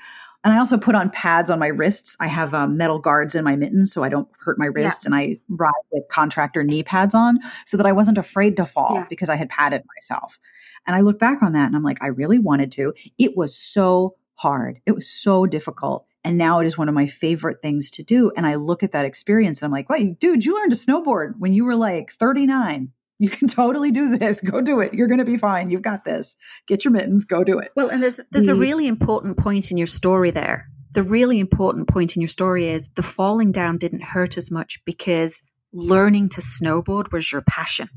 And I also put on pads on my wrists. I have um, metal guards in my mittens so I don't hurt my wrists. Yeah. And I ride with contractor knee pads on so that I wasn't afraid to fall yeah. because I had padded myself. And I look back on that and I'm like, I really wanted to. It was so hard. It was so difficult. And now it is one of my favorite things to do. And I look at that experience and I'm like, wait, dude, you learned to snowboard when you were like 39. You can totally do this. Go do it. You're going to be fine. You've got this. Get your mittens. Go do it. Well, and there's there's a mm. really important point in your story there. The really important point in your story is the falling down didn't hurt as much because learning to snowboard was your passion.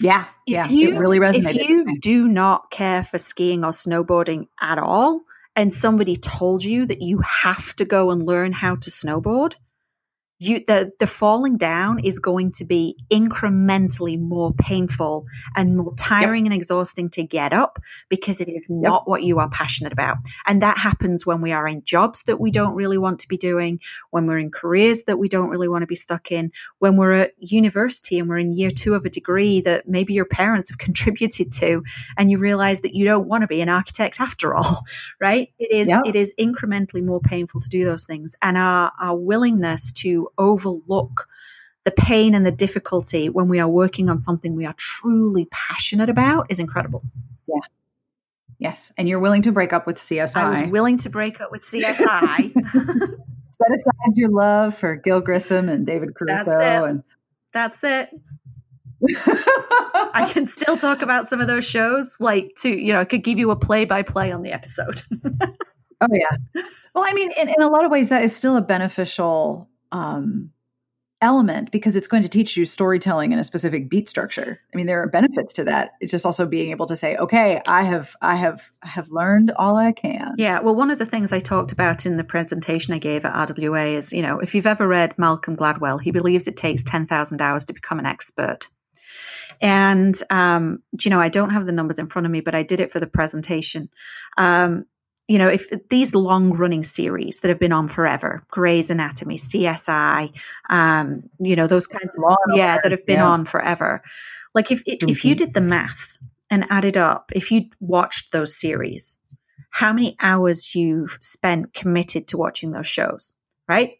Yeah, if yeah, you, it really resonated. If you do not care for skiing or snowboarding at all, and somebody told you that you have to go and learn how to snowboard, you the the falling down is mm-hmm. going to be incrementally more painful and more tiring yep. and exhausting to get up because it is not yep. what you are passionate about and that happens when we are in jobs that we don't really want to be doing when we're in careers that we don't really want to be stuck in when we're at university and we're in year 2 of a degree that maybe your parents have contributed to and you realize that you don't want to be an architect after all right it is yep. it is incrementally more painful to do those things and our our willingness to overlook the pain and the difficulty when we are working on something we are truly passionate about is incredible. Yeah. Yes. And you're willing to break up with CSI. I was willing to break up with CSI. Set aside your love for Gil Grissom and David Caruso. That's it. And That's it. I can still talk about some of those shows, like to you know, I could give you a play by play on the episode. oh yeah. Well, I mean, in, in a lot of ways, that is still a beneficial um, element because it's going to teach you storytelling in a specific beat structure. I mean, there are benefits to that. It's just also being able to say, okay, I have, I have, have learned all I can. Yeah. Well, one of the things I talked about in the presentation I gave at RWA is, you know, if you've ever read Malcolm Gladwell, he believes it takes 10,000 hours to become an expert. And, um, you know, I don't have the numbers in front of me, but I did it for the presentation. Um, you know, if these long running series that have been on forever, Grey's Anatomy, CSI, um, you know, those kinds of, yeah, that have been yeah. on forever. Like if, mm-hmm. if you mm-hmm. did the math and added up, if you watched those series, how many hours you've spent committed to watching those shows, right?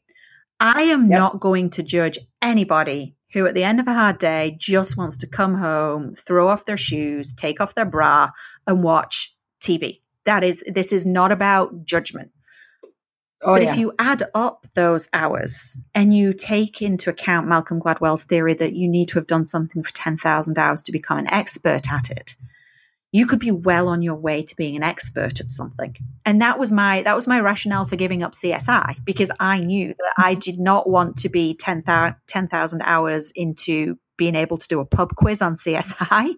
I am yep. not going to judge anybody who at the end of a hard day just wants to come home, throw off their shoes, take off their bra and watch TV that is, this is not about judgment. Oh, but yeah. if you add up those hours and you take into account Malcolm Gladwell's theory that you need to have done something for 10,000 hours to become an expert at it, you could be well on your way to being an expert at something. And that was my that was my rationale for giving up CSI because I knew that I did not want to be 10,000 10, hours into being able to do a pub quiz on CSI.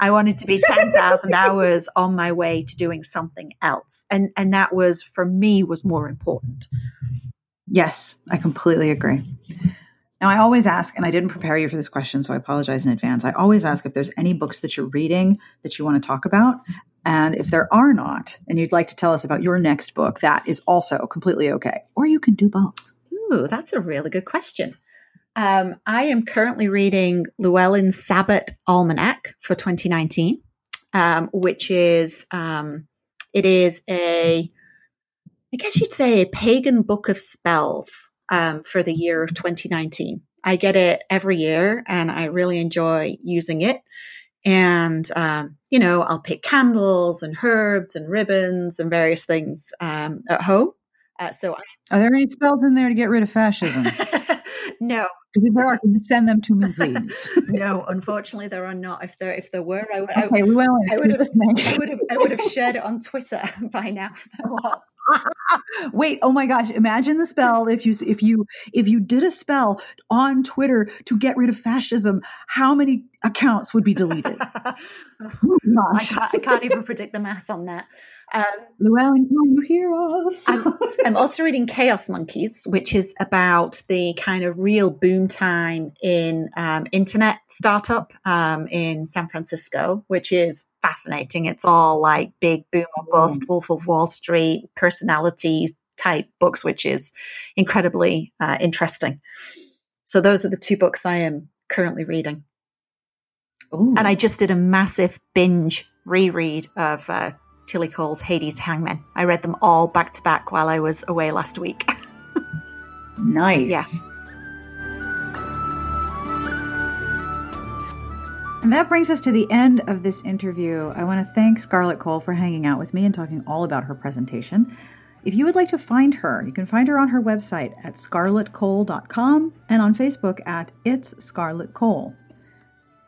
I wanted to be 10,000 hours on my way to doing something else. And, and that was, for me, was more important. Yes, I completely agree. Now, I always ask, and I didn't prepare you for this question, so I apologize in advance. I always ask if there's any books that you're reading that you want to talk about. And if there are not, and you'd like to tell us about your next book, that is also completely okay. Or you can do both. Ooh, that's a really good question. Um, I am currently reading Llewellyn Sabbat Almanac for 2019, um, which is um, it is a I guess you'd say a pagan book of spells um, for the year of 2019. I get it every year, and I really enjoy using it. And um, you know, I'll pick candles and herbs and ribbons and various things um, at home. Uh, so, I- are there any spells in there to get rid of fascism? no, if there are, send them to me, please? no, unfortunately, there are not. If there, if there were, I would. Okay, I, Llewellyn, I would have. I would have. I would have shared it on Twitter by now. If there was. Wait, oh my gosh, imagine the spell if you if you if you did a spell on Twitter to get rid of fascism, how many accounts would be deleted? oh I, can't, I, can't, even predict the math on that. Um, Llewellyn, can you hear us? I'm, I'm, also reading Chaos Monkeys, which is about the kind of real boom time in um, internet startup um, in San Francisco, which is fascinating. It's all like big boom or bust, mm. Wolf of Wall Street, personality type books, which is incredibly uh, interesting. So those are the two books I am currently reading. Ooh. And I just did a massive binge reread of uh, Tillie Cole's Hades Hangmen. I read them all back to back while I was away last week. nice. Yeah. And that brings us to the end of this interview. I want to thank Scarlett Cole for hanging out with me and talking all about her presentation. If you would like to find her, you can find her on her website at scarlettcole.com and on Facebook at It's Scarlett Cole.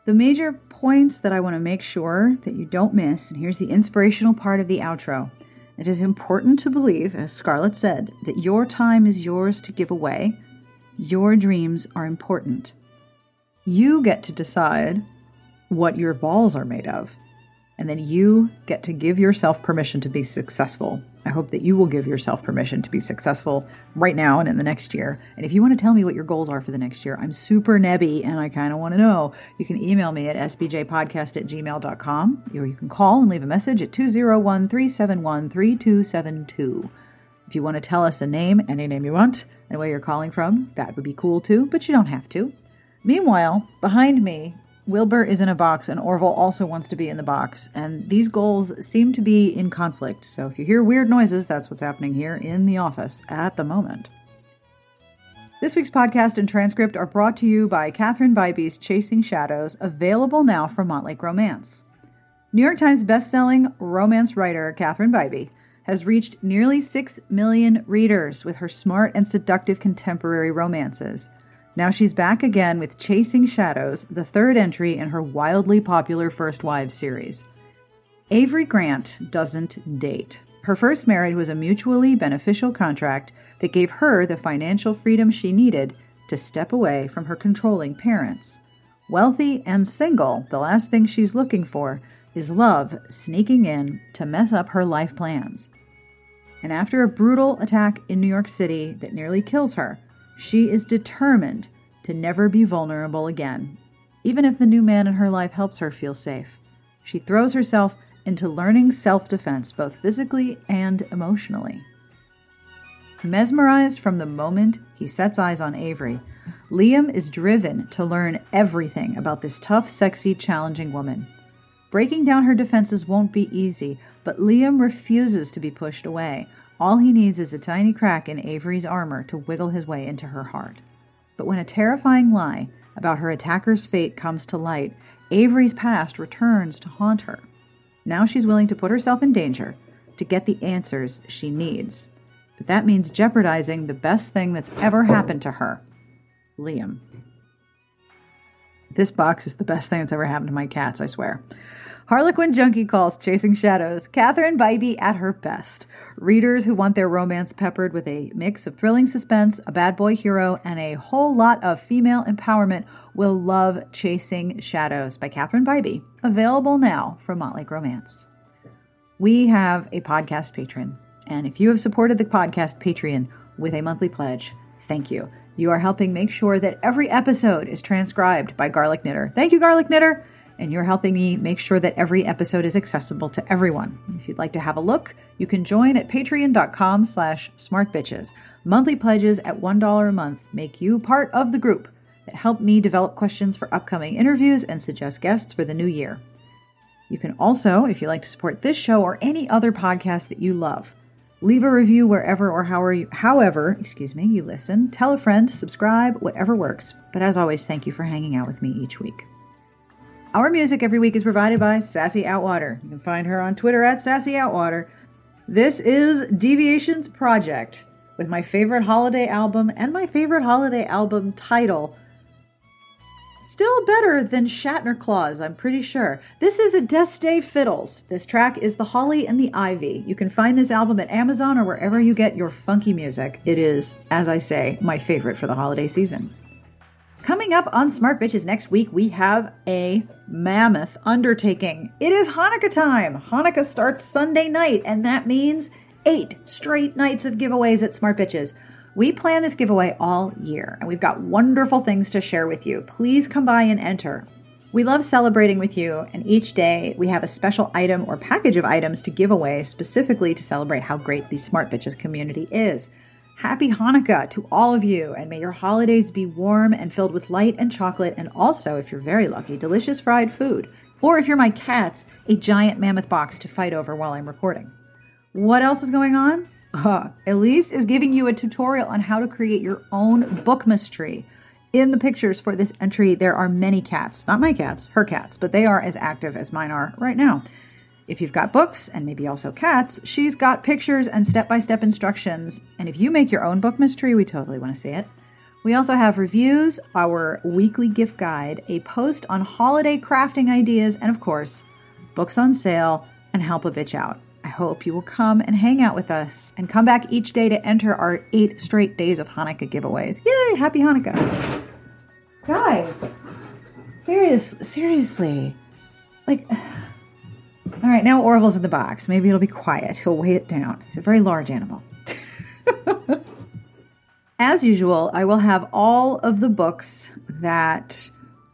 The major points that I want to make sure that you don't miss, and here's the inspirational part of the outro. It is important to believe, as Scarlett said, that your time is yours to give away. Your dreams are important. You get to decide what your balls are made of and then you get to give yourself permission to be successful. I hope that you will give yourself permission to be successful right now and in the next year. And if you want to tell me what your goals are for the next year, I'm super nebby and I kind of want to know. You can email me at sbtbpodcast at gmail.com or you can call and leave a message at 201 371 3272. If you want to tell us a name, any name you want, and where you're calling from, that would be cool too, but you don't have to. Meanwhile, behind me Wilbur is in a box and Orville also wants to be in the box, and these goals seem to be in conflict. So if you hear weird noises, that's what's happening here in the office at the moment. This week's podcast and transcript are brought to you by Catherine Bybee's Chasing Shadows, available now from Montlake Romance. New York Times bestselling romance writer Catherine Bybee has reached nearly 6 million readers with her smart and seductive contemporary romances. Now she's back again with Chasing Shadows, the third entry in her wildly popular First Wives series. Avery Grant doesn't date. Her first marriage was a mutually beneficial contract that gave her the financial freedom she needed to step away from her controlling parents. Wealthy and single, the last thing she's looking for is love sneaking in to mess up her life plans. And after a brutal attack in New York City that nearly kills her, she is determined to never be vulnerable again, even if the new man in her life helps her feel safe. She throws herself into learning self defense, both physically and emotionally. Mesmerized from the moment he sets eyes on Avery, Liam is driven to learn everything about this tough, sexy, challenging woman. Breaking down her defenses won't be easy, but Liam refuses to be pushed away, all he needs is a tiny crack in Avery's armor to wiggle his way into her heart. But when a terrifying lie about her attacker's fate comes to light, Avery's past returns to haunt her. Now she's willing to put herself in danger to get the answers she needs. But that means jeopardizing the best thing that's ever happened to her Liam. This box is the best thing that's ever happened to my cats, I swear. Harlequin Junkie calls Chasing Shadows Catherine Bybee at her best. Readers who want their romance peppered with a mix of thrilling suspense, a bad boy hero, and a whole lot of female empowerment will love Chasing Shadows by Catherine Bybee, available now from Montlake Romance. We have a podcast patron, and if you have supported the podcast Patreon with a monthly pledge, thank you. You are helping make sure that every episode is transcribed by Garlic Knitter. Thank you, Garlic Knitter and you're helping me make sure that every episode is accessible to everyone. If you'd like to have a look, you can join at patreon.com slash smartbitches. Monthly pledges at $1 a month make you part of the group that help me develop questions for upcoming interviews and suggest guests for the new year. You can also, if you'd like to support this show or any other podcast that you love, leave a review wherever or however you, however, excuse me, you listen. Tell a friend, subscribe, whatever works. But as always, thank you for hanging out with me each week. Our music every week is provided by Sassy Outwater. You can find her on Twitter at Sassy Outwater. This is Deviations Project with my favorite holiday album and my favorite holiday album title. Still better than Shatner Claus, I'm pretty sure. This is Adeste Fiddles. This track is The Holly and the Ivy. You can find this album at Amazon or wherever you get your funky music. It is, as I say, my favorite for the holiday season. Coming up on Smart Bitches next week, we have a mammoth undertaking. It is Hanukkah time. Hanukkah starts Sunday night, and that means eight straight nights of giveaways at Smart Bitches. We plan this giveaway all year, and we've got wonderful things to share with you. Please come by and enter. We love celebrating with you, and each day we have a special item or package of items to give away specifically to celebrate how great the Smart Bitches community is. Happy Hanukkah to all of you, and may your holidays be warm and filled with light and chocolate, and also, if you're very lucky, delicious fried food. Or if you're my cats, a giant mammoth box to fight over while I'm recording. What else is going on? Uh, Elise is giving you a tutorial on how to create your own book mystery. In the pictures for this entry, there are many cats, not my cats, her cats, but they are as active as mine are right now. If you've got books and maybe also cats, she's got pictures and step by step instructions. And if you make your own book mystery, we totally want to see it. We also have reviews, our weekly gift guide, a post on holiday crafting ideas, and of course, books on sale and help a bitch out. I hope you will come and hang out with us and come back each day to enter our eight straight days of Hanukkah giveaways. Yay! Happy Hanukkah. Guys, serious, seriously. Like, all right, now Orville's in the box. Maybe it'll be quiet. He'll weigh it down. He's a very large animal. As usual, I will have all of the books that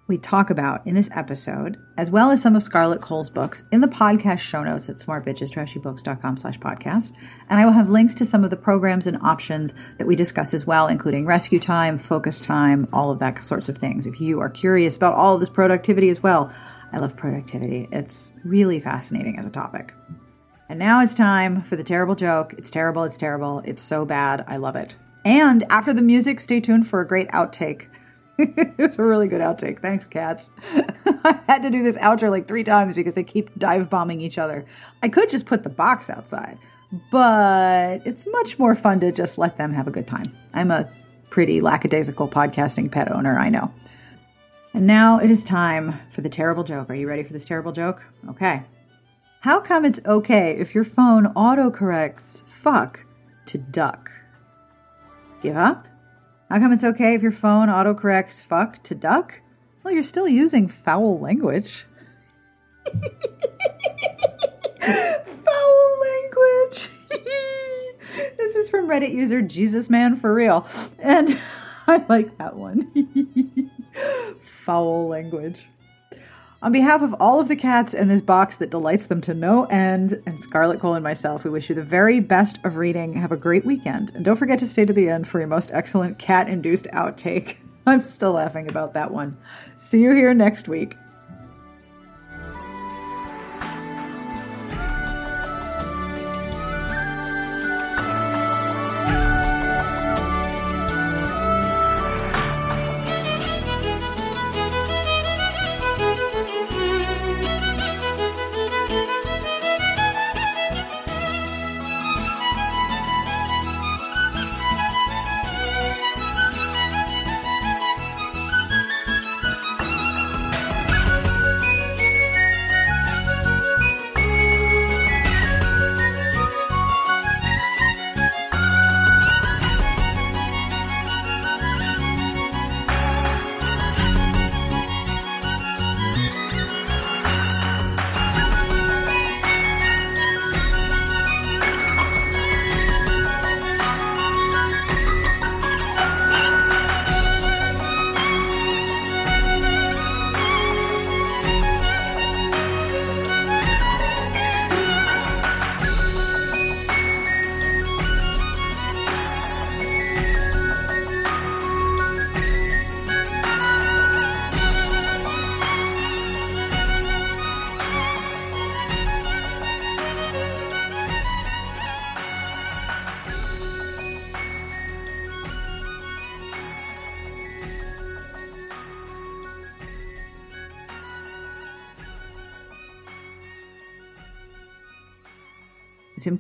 we talk about in this episode, as well as some of Scarlett Cole's books, in the podcast show notes at smartbitchestrashybooks.com slash podcast. And I will have links to some of the programs and options that we discuss as well, including rescue time, focus time, all of that sorts of things. If you are curious about all of this productivity as well, I love productivity. It's really fascinating as a topic. And now it's time for the terrible joke. It's terrible, it's terrible, it's so bad, I love it. And after the music, stay tuned for a great outtake. it's a really good outtake. Thanks, cats. I had to do this outro like three times because they keep dive bombing each other. I could just put the box outside, but it's much more fun to just let them have a good time. I'm a pretty lackadaisical podcasting pet owner, I know. And now it is time for the terrible joke. Are you ready for this terrible joke? Okay. How come it's okay if your phone autocorrects fuck to duck? Give up? How come it's okay if your phone autocorrects fuck to duck? Well, you're still using foul language. foul language. this is from Reddit user Jesus Man for real. And I like that one. Foul language. On behalf of all of the cats in this box that delights them to no end, and Scarlett Cole and myself, we wish you the very best of reading. Have a great weekend. And don't forget to stay to the end for your most excellent cat induced outtake. I'm still laughing about that one. See you here next week.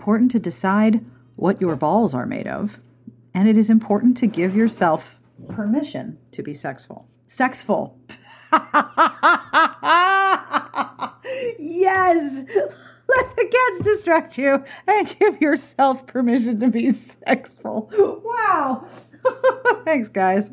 Important to decide what your balls are made of, and it is important to give yourself permission to be sexful. Sexful. yes! Let the cats distract you and give yourself permission to be sexful. Wow. Thanks, guys.